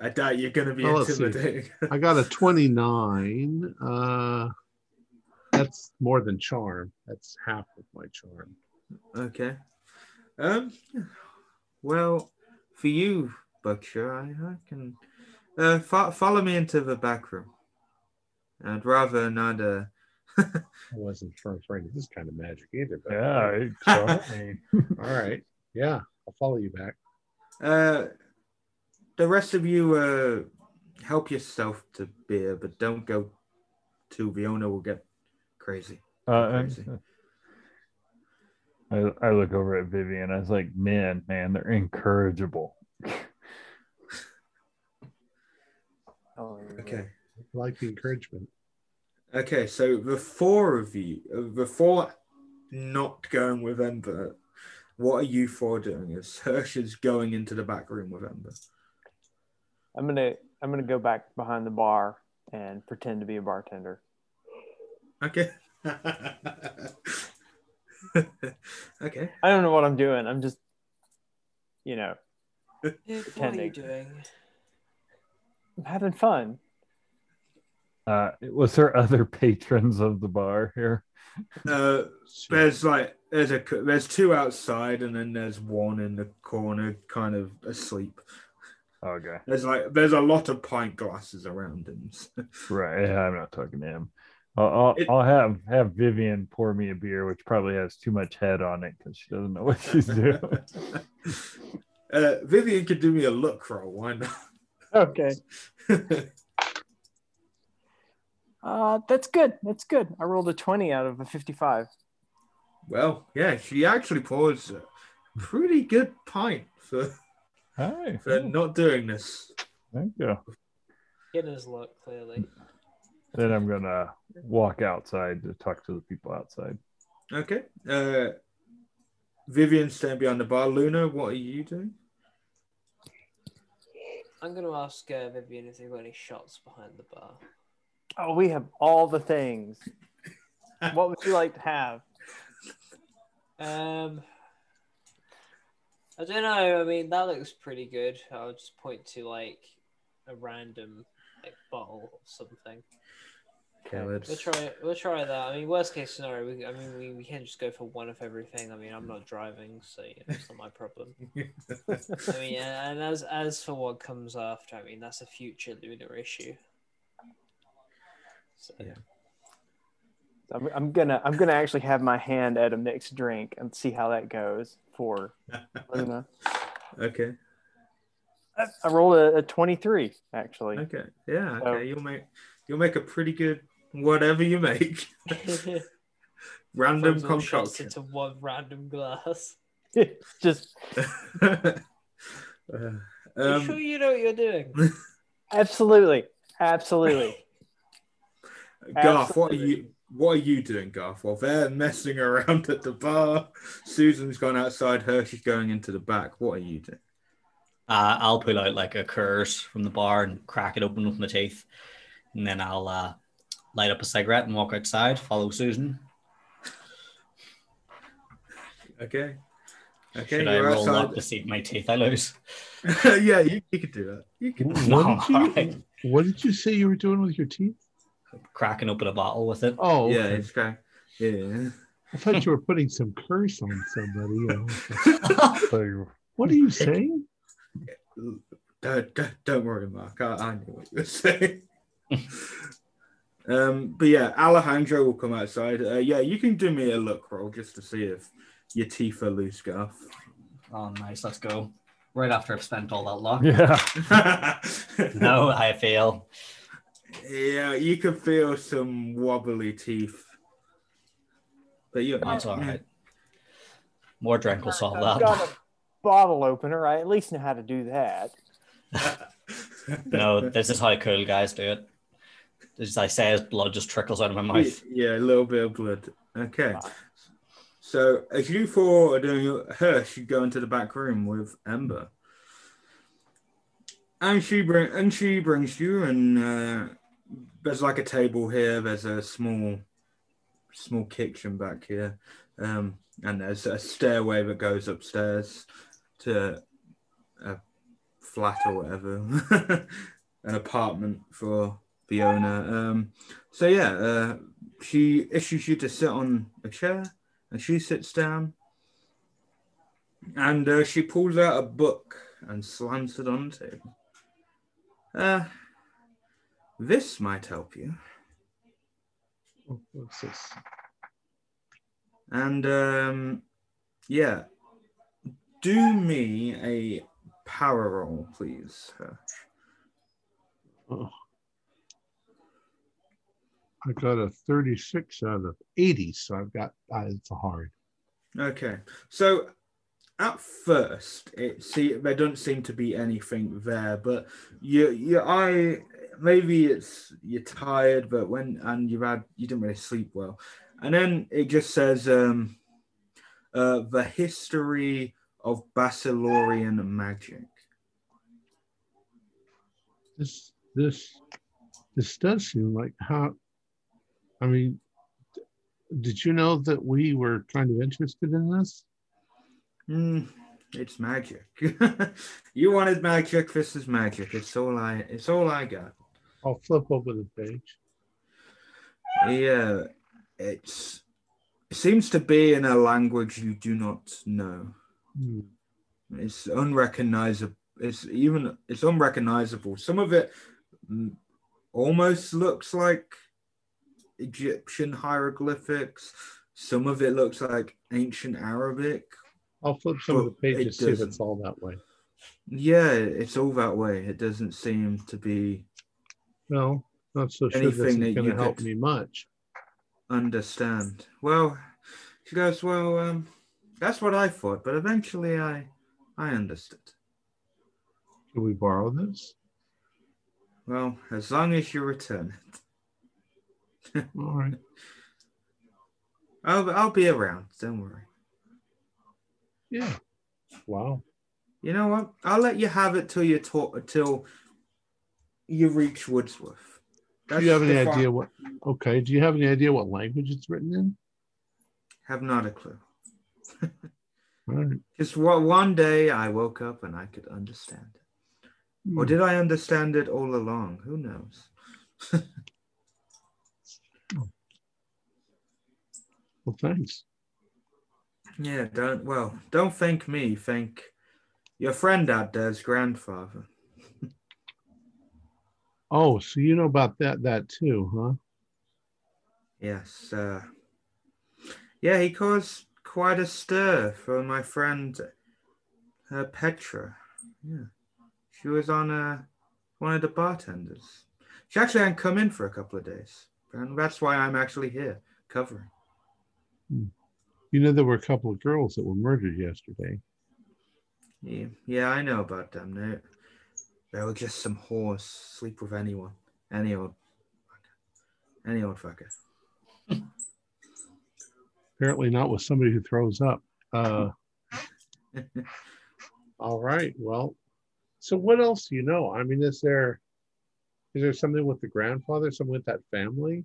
I doubt you're going to be Well, intimidating. I got a 29. Uh, that's more than charm. That's half of my charm. okay. Um. Well, for you, Buckshire, I, I can. Uh, fo- follow me into the back room. I'd rather not. Uh, I wasn't sure afraid of this kind of magic either. But Yeah, it all right. Yeah, I'll follow you back. Uh, the rest of you, uh, help yourself to beer, but don't go too. The owner will get crazy. Uh, and- Crazy. I, I look over at Vivian. I was like, men, man, they're incorrigible. Oh. Okay. I like the encouragement. Okay. So the four of you, uh, the four not going with Ember, what are you four doing? Is Hirsch is going into the back room with Ember. I'm gonna I'm gonna go back behind the bar and pretend to be a bartender. Okay. okay. I don't know what I'm doing. I'm just, you know, Viv, what are you Pretending. doing? I'm having fun. Uh, was there other patrons of the bar here? Uh, there's like there's a there's two outside, and then there's one in the corner, kind of asleep. Okay, There's like there's a lot of pint glasses around him. right. I'm not talking to him. I'll, I'll, It- I'll have have Vivian pour me a beer, which probably has too much head on it because she doesn't know what she's doing. uh, Vivian could do me a look roll. Why not? Okay. Uh, that's good. That's good. I rolled a 20 out of a 55. well, yeah, she actually pours a pretty good pint for Hi, for not doing this. thank you. Getting his look, clearly. Then I'm gonna walk outside to talk to the people outside. Okay. Uh, Vivian staying behind the bar. Luna, what are you doing? I'm going to ask uh, Vivian if they've got any shots behind the bar. Oh, we have all the things. what would you like to have? Um, I don't know. I mean, that looks pretty good. I'll just point to like a random like bottle or something. Okay, We'll let's. try. We'll try that. I mean, worst case scenario. We, I mean, we, we can just go for one of everything. I mean, I'm not driving, so you know, it's not my problem. I mean, and as as for what comes after, I mean, that's a future Luna issue. So, Yeah. I'm, I'm gonna I'm gonna actually have my hand at a mixed drink and see how that goes for Luna. okay. I, I rolled a, a 23 actually. Okay. Yeah. So- Okay. You'll make you'll make a pretty good whatever you make. random Throws shots concoction. into one random glass. Just Uh, Are you sure um, you know what you're doing? absolutely, absolutely. Garth, what are you? What are you doing, Garth? While they're messing around at the bar, Susan's gone outside. Hershey's going into the back. What are you doing? Uh, I'll pull out like a Coors from the bar and crack it open with my teeth, and then I'll uh, light up a cigarette and walk outside. Follow Susan. Okay. Okay. Should I you're roll outside. up to see my teeth I lose? yeah, you, you could do that. You could. No, What did you, alright. what did you say you were doing with your teeth? Cracking open a bottle with it. Oh, Yeah, okay. it's okay. Yeah. I thought you were putting some curse on somebody. Oh, else. So What are you saying? Don't, don't, don't worry, Mark. I, I knew what you were saying. Um, but yeah, Alejandro will come outside. Uh, yeah, you can do me a look roll just to see if your teeth are loose, Garth. Oh, nice. Let's go. Right after I've spent all that luck. yeah, No, I fail. Yeah, you can feel some wobbly teeth. But you, That's all right. More drink will solve I've got that. a bottle opener. I at least know how to do that. No, this is how cool guys do it. As I say, as blood just trickles out of my mouth. Yeah, a little bit of blood. Okay. So as you four are doing Hirsch, you go into the back room with Ember. And she bring and she brings you and uh, there's like a table here, there's a small small kitchen back here. Um, and there's a stairway that goes upstairs to a flat or whatever. An apartment for the owner. Um, so yeah, uh, she issues you to sit on a chair, and she sits down, and uh, she pulls out a book and slams it onto. Uh, this might help you. Oh, What's this? And um, yeah, do me a power roll, please. Oh. I got a 36 out of 80, so I've got uh, it's a hard. Okay, so at first it see there doesn't seem to be anything there, but you you I maybe it's you're tired, but when and you've had you didn't really sleep well, and then it just says um uh the history of Basilorian magic. This this this does seem like how. I mean, did you know that we were kind of interested in this? Hmm, it's magic. you wanted magic. This is magic. It's all I. It's all I got. I'll flip over the page. Yeah, it's it seems to be in a language you do not know. Hmm. It's unrecognizable. It's even it's unrecognizable. Some of it mm, almost looks like Egyptian hieroglyphics. Some of it looks like ancient Arabic. I'll flip some of the pages, see if it's all that way. Yeah, it's all that way. It doesn't seem to be No, not so sure this Anything is that going to help me much. understand. Well, she goes, well, um, that's what I thought, but eventually I, I understood. Can we borrow this? Well, as long as you return it, All right. I'll, I'll be around. Don't worry. Yeah. Wow. You know what? I'll let you have it till you talk till you reach Woodsworth. Do you have any the fi- idea what? Okay. Do you have any idea what language it's written in? Have not a clue. All right. Just one one day I woke up and I could understand it. Or Hmm. did I understand it all along? Who knows? Well, thanks. Yeah, don't well, don't thank me, thank your friend out there's grandfather. Oh, so you know about that that too, huh? Yes, uh yeah, he caused quite a stir for my friend uh, Petra. Yeah. She was on uh, one of the bartenders. She actually hadn't come in for a couple of days. And that's why I'm actually here covering. You know, there were a couple of girls that were murdered yesterday. Yeah, yeah, I know about them. They, they were just some whores. Sleep with anyone, any old, any old fucker. Apparently, not with somebody who throws up. Uh, all right. Well, so what else do you know? I mean, is there is there something with the grandfather, something with that family?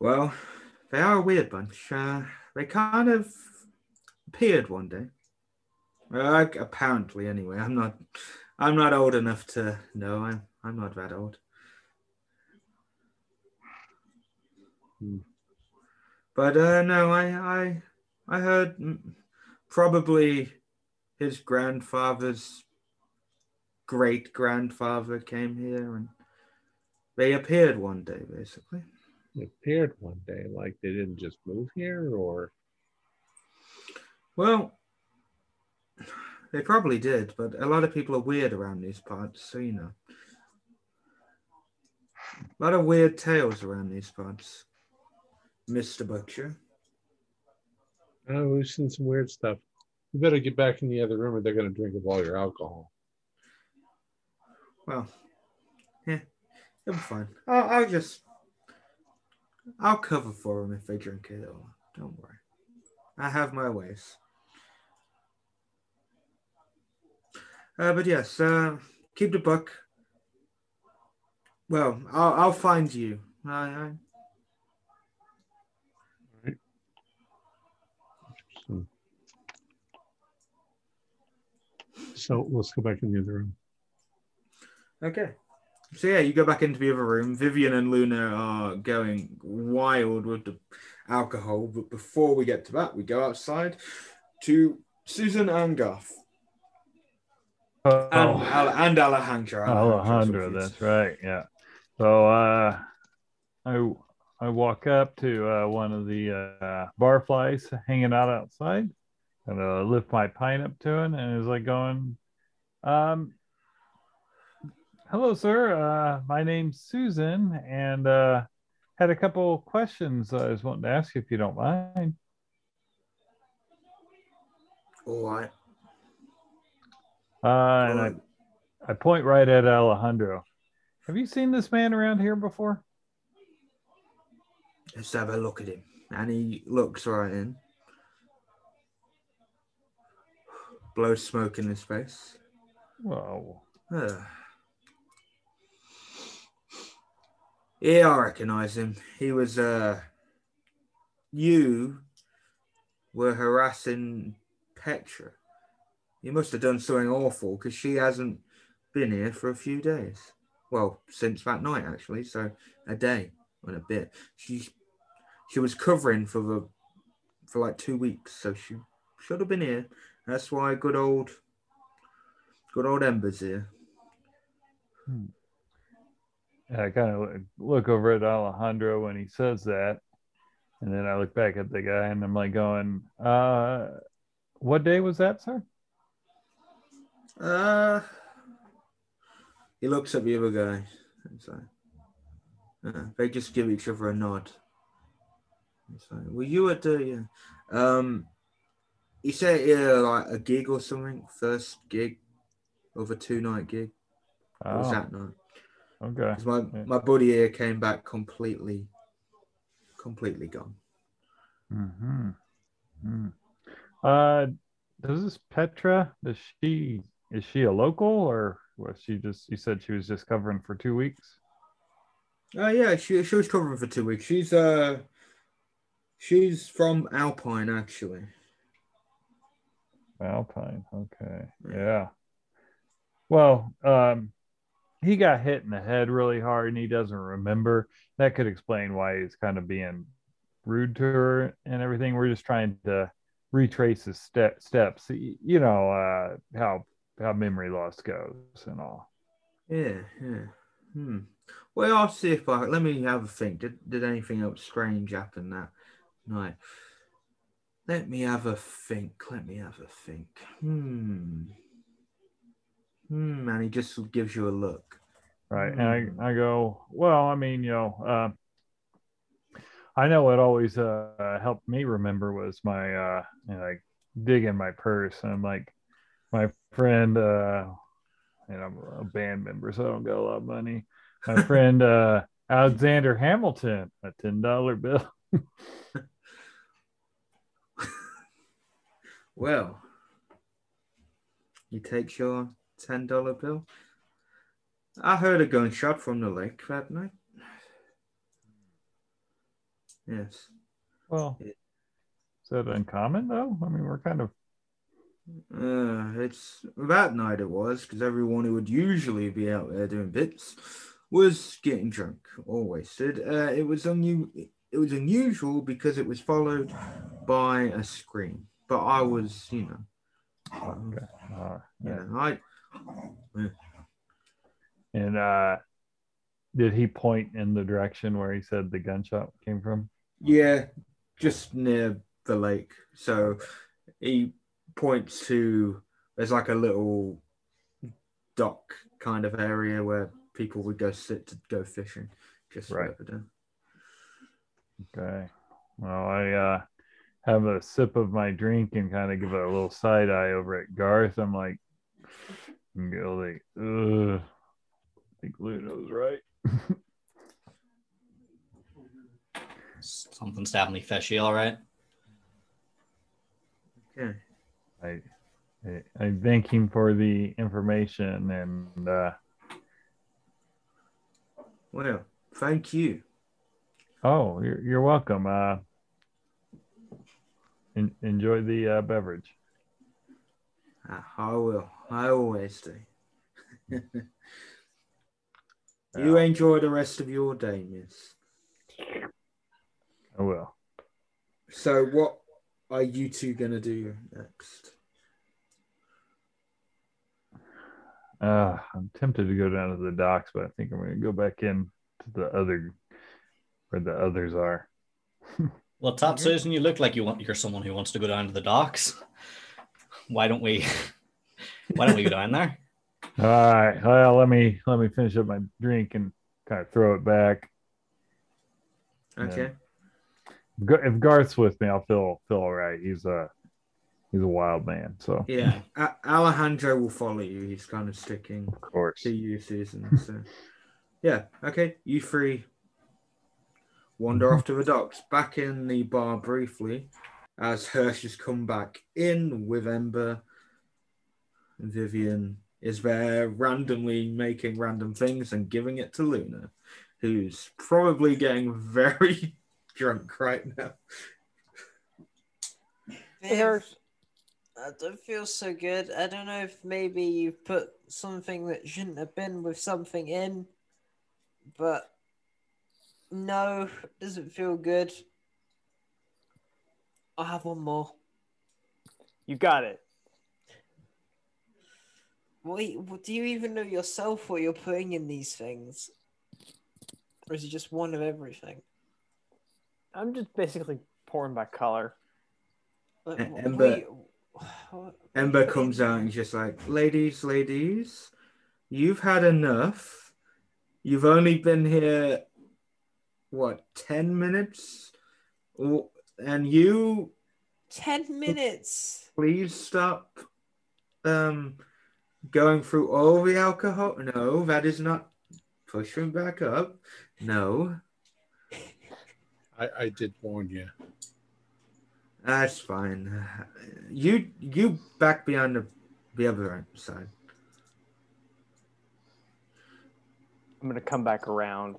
Well, they are a weird bunch. Uh, they kind of appeared one day. Like, apparently, anyway. I'm not. I'm not old enough to know. I'm. I'm not that old. Hmm. But uh, no, I. I. I heard probably his grandfather's great grandfather came here, and they appeared one day, basically. Appeared one day, like they didn't just move here, or Well, they probably did, but a lot of people are weird around these parts, so you know. A lot of weird tales around these parts, Mr. Butcher. oh, we've seen some weird stuff. You better get back in the other room, or they're going to drink up all your alcohol. Well, yeah, it'll be fine. I'll, I'll just, I'll cover for them if they drink it all. Don't worry. I have my ways. Uh, but yes, uh, keep the book. Well, I'll, I'll find you. I, I, So, so let's go back in the other room. Okay. So yeah, you go back into the other room. Vivian and Luna are going wild with the alcohol, but before we get to that, we go outside to Susan and Garth Oh, and, Al- and Alejandro. Alejandro, that's right. Yeah. So uh, I I walk up to uh, one of the uh, barflies hanging out outside, and uh, lift my pint up to him, and is like going, um, "Hello, sir. Uh, my name's Susan, and uh, had a couple questions I was wanting to ask you if you don't mind." All right. Uh, and I, I point right at Alejandro. Have you seen this man around here before? Let's have a look at him. And he looks right in. Blows smoke in his face. Whoa. Yeah, I recognize him. He was uh you were harassing Petra. You must have done something awful because she hasn't been here for a few days. Well, since that night actually, so a day and a bit. She she was covering for the for like two weeks, so she should have been here. That's why good old good old Ember's here. Yeah, I kind of look over at Alejandro when he says that. And then I look back at the guy and I'm like going, uh, what day was that, sir? Uh, he looks at the other guy. It's like, uh, they just give each other a nod. It's like, were you at the? Uh, um, he said yeah, like a gig or something. First gig of a two night gig. It was Oh, that night. Okay. 'Cause my Yeah. my buddy here came back completely, completely gone. Mm-hmm. Uh, does this Petra, does she, is she a local or was she just, you said she was just covering for two weeks? Oh yeah, she she was covering for two weeks. She's uh, she's from Alpine actually. Alpine. Okay. Yeah. Well, um, he got hit in the head really hard and he doesn't remember. That could explain why he's kind of being rude to her and everything. We're just trying to retrace his step steps. You know, uh, how how memory loss goes and all. Yeah, yeah. Hmm. Well, I'll see if I let me have a think. Did did anything else strange happen that night? Let me have a think. Let me have a think. Hmm. Hmm. And he just gives you a look. Right. Hmm. And I, I go, well, I mean, you know, uh, I know what always uh, helped me remember was my uh, you know, like dig in my purse and I'm like my friend uh, and I'm a band member, so I don't got a lot of money. My friend uh, Alexander Hamilton, a ten dollar bill. Well, you take your ten dollar bill. I heard a gunshot from the lake that night. Yes. Well, is that uncommon though? I mean, we're kind of Uh, it's that night it was because everyone who would usually be out there doing bits was getting drunk or wasted. Uh, it was unu- It was unusual because it was followed by a scream. But I was, you know, okay. Yeah. I And uh, did he point in the direction where he said the gunshot came from? Yeah, just near the lake. So he points to there's like a little dock kind of area where people would go sit to go fishing. Just Right. Okay. Well, I uh, have a sip of my drink and kind of give a little side eye over at Garth. I'm like, I'm guilty. Ugh. I think Luna's right. Something's definitely fishy, all right. Okay. I, I I thank him for the information and uh, Well, thank you. oh, you're, you're welcome. Uh, en- enjoy the uh, beverage. I will. I always do. you Yeah. enjoy the rest of your day, miss. I will. So, what are you two gonna do next? Uh, I'm tempted to go down to the docks, but I think I'm going to go back in to the other where the others are. Well, Top Susan, you look like you want you're someone who wants to go down to the docks. Why don't we? Why don't we go down there? All right. Well, let me let me finish up my drink and kind of throw it back. Okay. Gar- If Garth's with me, I'll feel feel all right. He's a he's a wild man, so Yeah. A- Alejandro will follow you. He's kind of sticking of course. to you, Susan. So, yeah. Okay. You three wander off to the docks. Back in the bar briefly, as Hirsch has come back in with Ember. Vivian is there randomly making random things and giving it to Luna, who's probably getting very drunk right now. Viv, I don't feel so good. I don't know if maybe you put something that shouldn't have been with something in, but no, doesn't feel good. I'll have one more. You got it. Wait, what- do you even know yourself what you're putting in these things? Or is it just one of everything? I'm just basically pouring by color. Like, Ember- wait, what- Ember comes out and he's just like, ladies, ladies, you've had enough. You've only been here, what, 10 minutes? And you, Ten minutes. please stop um, going through all the alcohol. No, that is not pushing back up. No, I, I did warn you. that's fine. You, you back behind the, the other side. I'm gonna come back around.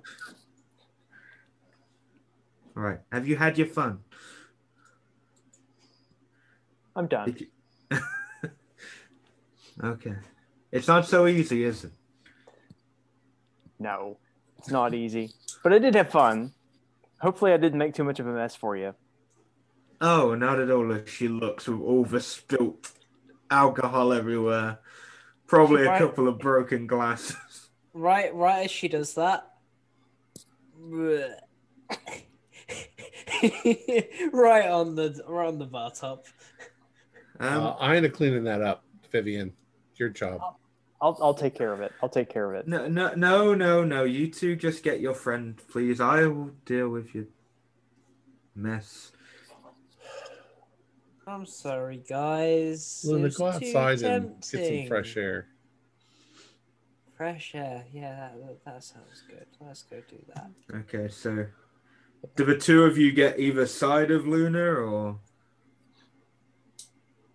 All right. Have you had your fun? I'm done. Did you- okay. It's not so easy, is it? No, it's not easy, but I did have fun. Hopefully, I didn't make too much of a mess for you. Oh, not at all. As she looks with all the spilt alcohol everywhere, probably a Right. couple of broken glasses. Right, right as she does that. right on the right on the bar top. Um, uh, I end up cleaning that up, Vivian. Your job. I'll I'll take care of it. I'll take care of it. no, no, no, no, no. You two just get your friend, please. I will deal with you. mess. I'm sorry, guys. Luna, It go was too outside and get some tempting. fresh air. Fresh air. Yeah, that, that, that sounds good. Let's go do that. Okay, so do the two of you get either side of Luna or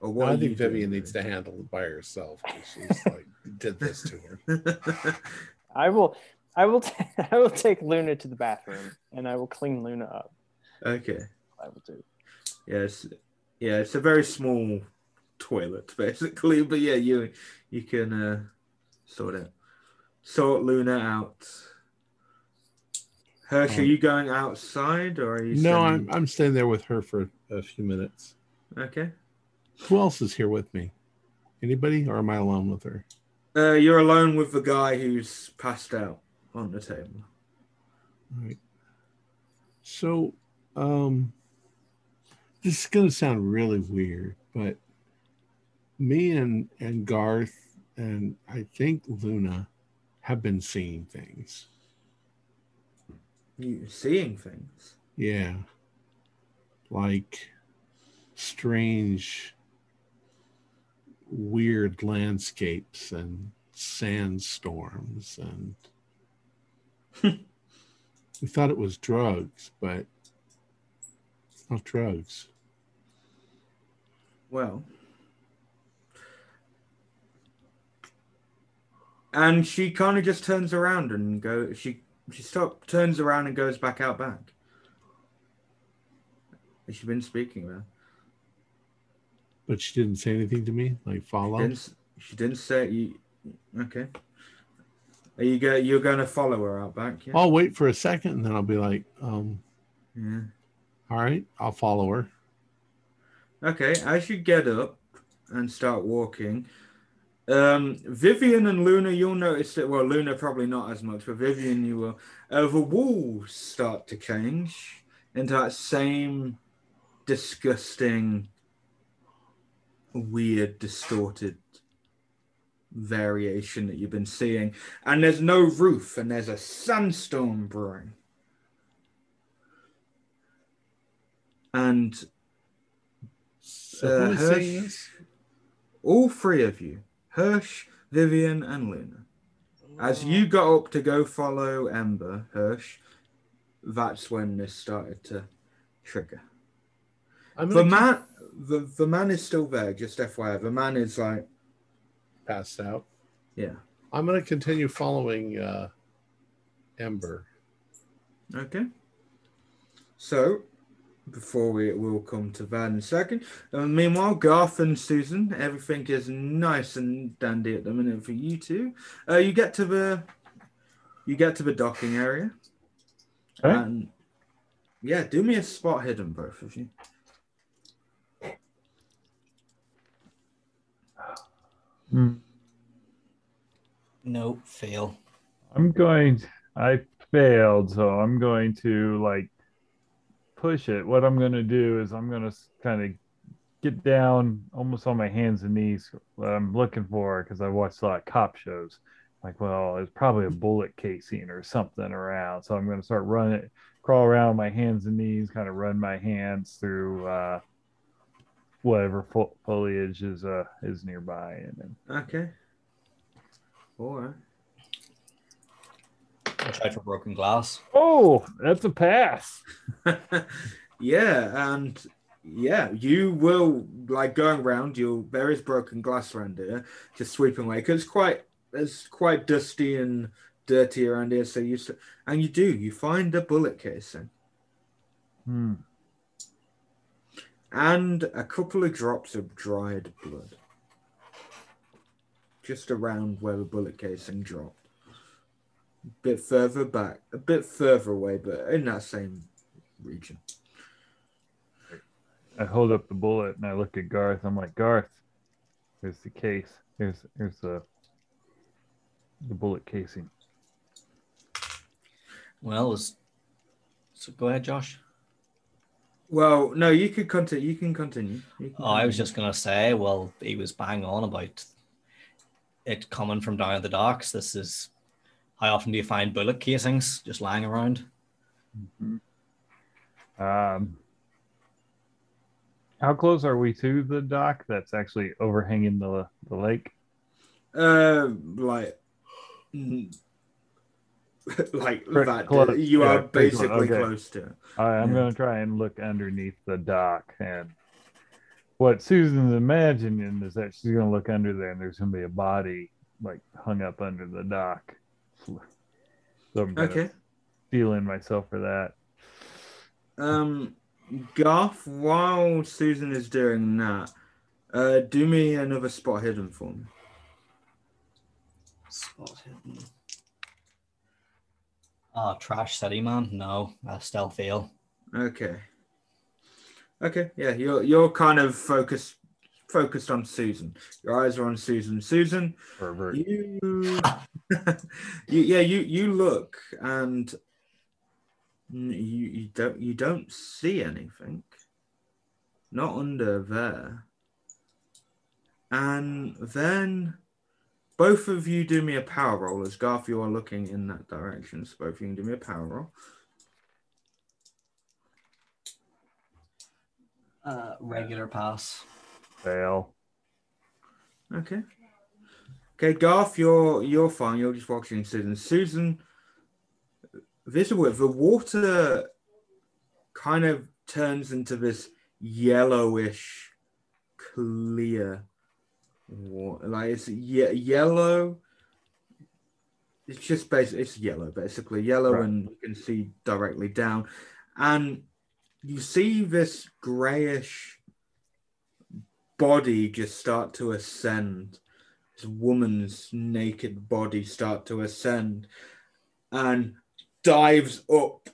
or what? I think Vivian doing? needs to handle it by herself because she's like did this to her. I will. I will. T- I will take Luna to the bathroom, and I will clean Luna up. okay. I will do. Yes. Yeah, it's a very small toilet basically, but yeah, you you can uh, sort it. Sort Luna out. Hirsch, are Um, you going outside or are you? No, I'm I'm staying there with her for a few minutes. okay. Who else is here with me? Anybody, or am I alone with her? Uh, you're alone with the guy who's passed out on the table. All right. So, um, this is going to sound really weird, but me and and Garth and I think Luna have been seeing things. You seeing things? Yeah, like strange, weird landscapes and sandstorms and. We thought it was drugs, but it's not drugs. Well. And she kind of just turns around and go. She she stop turns around and goes back out back. Has she been speaking there? But she didn't say anything to me, like follow. Didn't, she didn't say you. Okay. Are you go? You're going to follow her out back? Yeah. I'll wait for a second and then I'll be like, um, yeah. all right, I'll follow her. Okay, as you get up and start walking, um, Vivian and Luna, you'll notice that. Well, Luna probably not as much, but Vivian, you will. Uh, the walls start to change into that same disgusting, weird, distorted variation that you've been seeing, and there's no roof, and there's a sandstorm brewing, and So Uh, Hirsch- all three of you, Hirsch, Vivian, and Luna, as you got up to go follow Ember, Hirsch, that's when this started to trigger. I'm The man, the, the man is still there, just FYI. The man is like, passed out. yeah, I'm going to continue following uh, Ember. okay. So, before we will come to that in a second. Uh, meanwhile, Garth and Susan, everything is nice and dandy at the minute for you two. Uh, you get to the, you get to the docking area. Okay. And yeah, do me a spot hidden, both of you. Hmm. No, fail. I'm going. I failed, so I'm going to like push it. What I'm going to do is I'm going to kind of get down almost on my hands and knees. What I'm looking for because I watched a lot of cop shows. Like, well, it's probably a bullet casing or something around. So I'm going to start running, crawl around on my hands and knees, kind of run my hands through uh, whatever fo- foliage is uh, is nearby, and then Okay. All right. Watch out for broken glass. oh, that's a pass. yeah, and yeah, you will like going around. You'll there is broken glass around here, just sweeping away because it's quite it's quite dusty and dirty around here. So you and you do you find a bullet casing Hmm. And a couple of drops of dried blood, just around where the bullet casing dropped. A bit further back, a bit further away, but in that same region. I hold up the bullet and I look at Garth. I'm like, Garth, here's the case. Here's here's the the bullet casing. Well, it's... so go ahead, Josh. Well, no, you could continue. You can continue. You can Oh, I was just gonna say, well, he was bang on about it coming from down at the docks. This is how often do you find bullet casings just lying around? Um, How close are we to the dock that's actually overhanging the the lake? Uh, like, mm, like Pretty that. close. You Yeah, are pretty close. basically Okay. close to. it. All right, I'm Yeah. gonna try and look underneath the dock, and what Susan's imagining is that she's gonna look under there, and there's gonna be a body like hung up under the dock. So I'm Okay. feel in myself for that. Um, Garth, while Susan is doing that, uh, do me another spot hidden for me. Spot hidden. Oh, Trash City Man? No, I still fail. Okay. Okay, yeah, you're you're kind of focused focused on Susan. Your eyes are on Susan. Susan, Pervert. you, you yeah, you you look and you you don't you don't see anything. Not under there. And then both of you do me a power roll as Garth, you are looking in that direction. So both of you can do me a power roll. Uh, regular pass. Fail. Okay. Okay, Garth, you're you're fine. You're just watching Susan. Susan, visible. The water kind of turns into this yellowish, clear water. Like it's ye- yellow. It's just basically it's yellow, basically yellow, Right. and you can see directly down, and you see this grayish body just start to ascend. This woman's naked body start to ascend and dives up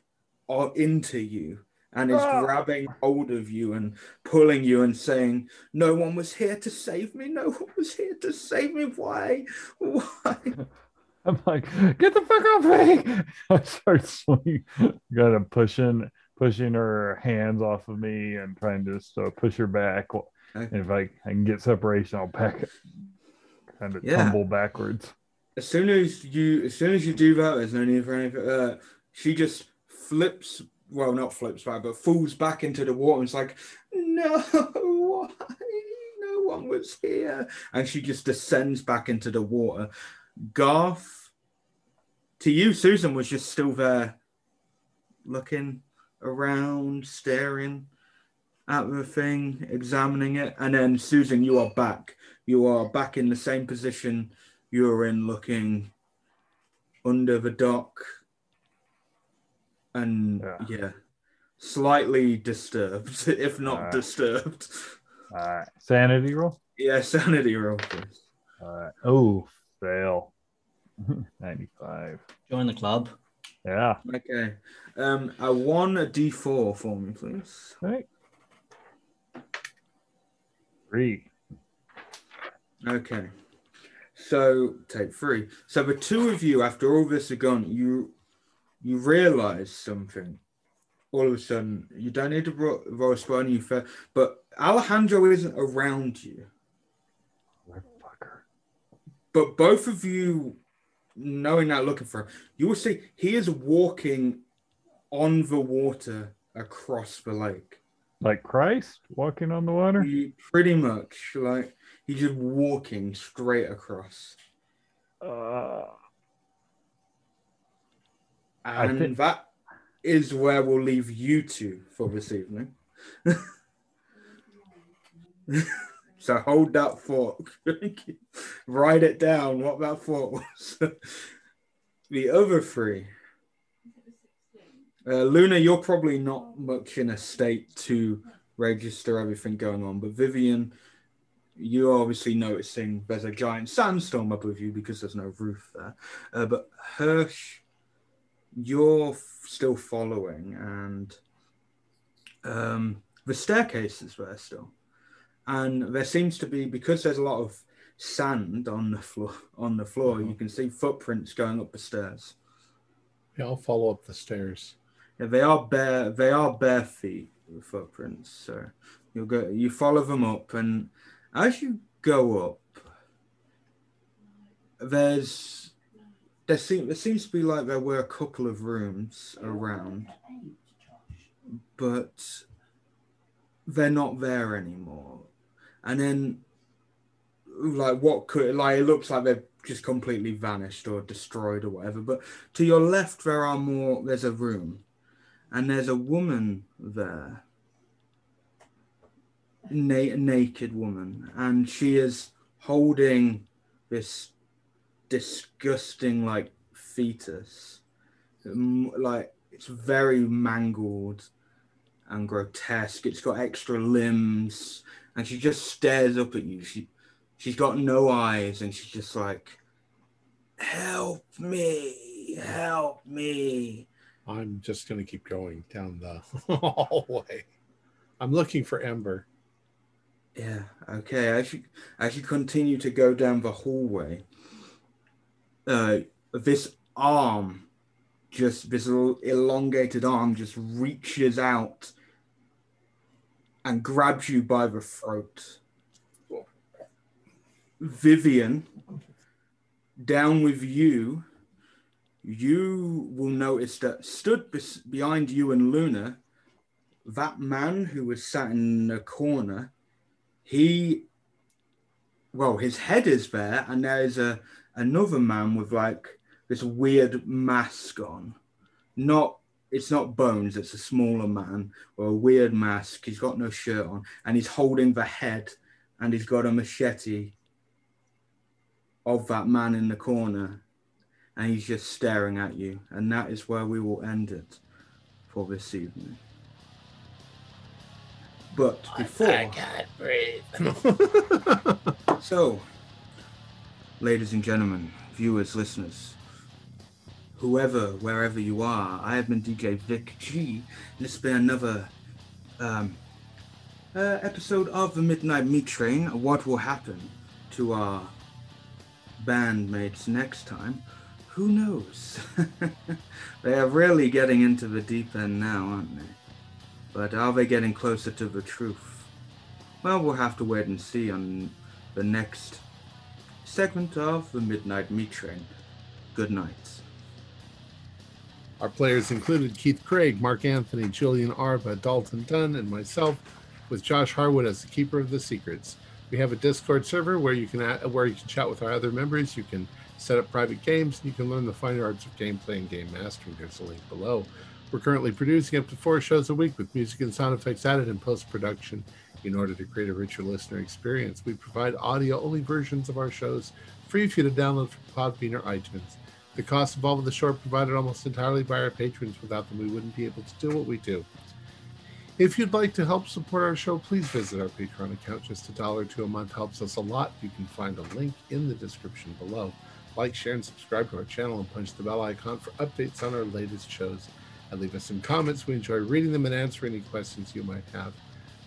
or into you and is Ah. grabbing hold of you and pulling you and saying, No one was here to save me. No one was here to save me. Why? Why? I'm like, get the fuck off me! I start swinging, kind of pushing, pushing her hands off of me and trying to just uh, push her back. And if I, I can get separation, I'll pack it, kind of Yeah. tumble backwards. as soon as you as soon as you do that, there's no need for anything. Uh, she just flips, well, not flips back, but falls back into the water. And it's like, no, why? No one was here, and she just descends back into the water. Garth, to you, Susan was just still there, looking around, staring at the thing, examining it, and then Susan, you are back. You are back in the same position you were in, looking under the dock, and Yeah. yeah, slightly disturbed, if not Alright. disturbed. All right, sanity roll. Yeah, sanity roll, please. All right. Oh, fail. 95. Join the club. Yeah. Okay. Um, a one a D four for me, please. Right. Three. Okay. So take three. So the two of you, after all this are gone, you you realize something. All of a sudden, you don't need to ro- roll a spell on you, fair, but Alejandro isn't around you. Motherfucker. But both of you, knowing that, looking for him, you will see he is walking on the water across the lake. Like Christ walking on the water? You, pretty much like he's just walking straight across. Uh, I And think- that is where we'll leave you two for this evening. so hold that thought. Write it down what that thought was. the other three. Uh, Luna, you're probably not much in a state to register everything going on, but Vivian, you're obviously noticing there's a giant sandstorm above you because there's no roof there. Uh, but Hirsch, you're f- still following, and um, the staircase is there still, and there seems to be because there's a lot of sand on the floor. On the floor, you can see footprints going up the stairs. Yeah, I'll follow up the stairs. Yeah, they are bare. They are bare feet footprints. So you go. You follow them up, and as you go up, there's there seem there seems to be like there were a couple of rooms around, but they're not there anymore. And then, like, what could, like, it looks like they've just completely vanished or destroyed or whatever. But to your left, there are more, there's a room, and there's a woman there. Na- naked woman, and she is holding this disgusting, like, fetus. Like, it's very mangled and grotesque. It's got extra limbs, and she just stares up at you. She she's got no eyes, and she's just like, "Help me! Help me!" I'm just going to keep going down the hallway. I'm looking for Ember. Yeah. Okay. As you as you continue to go down the hallway, uh, this arm, just this elongated arm, just reaches out and grabs you by the throat. Vivian, down with you, you will notice that stood bes- behind you and Luna, that man who was sat in the corner, he, well, his head is there, and there is a another man with like this weird mask on. Not, it's not bones. It's a smaller man with a weird mask. He's got no shirt on, and he's holding the head, and he's got a machete of that man in the corner, and he's just staring at you. And that is where we will end it for this evening. But before, so, ladies and gentlemen, viewers, listeners, whoever, wherever you are, I have been DJ Vic G, and this has been another um, uh, episode of the Midnight Meat Train. What will happen to our bandmates next time? Who knows? they are really getting into the deep end now, aren't they? But are they getting closer to the truth? Well, we'll have to wait and see on the next segment of the Midnight Meat Train. Good night. Our players included Keith Craig, Mark Anthony, Julian Arba, Dalton Dunn, and myself, with Josh Harwood as the keeper of the secrets. We have a Discord server where you can where you can chat with our other members. You can set up private games, and you can learn the finer arts of gameplay and game mastering. There's a link below. We're currently producing up to four shows a week with music and sound effects added in post production. In order to create a richer listener experience, we provide audio only versions of our shows free for you to download from Podbean or iTunes. The costs involved with the show are provided almost entirely by our patrons. Without them, we wouldn't be able to do what we do. If you'd like to help support our show, please visit our Patreon account. Just a dollar to a month helps us a lot. You can find a link in the description below. Like, share, and subscribe to our channel and punch the bell icon for updates on our latest shows. And leave us some comments. We enjoy reading them and answering any questions you might have.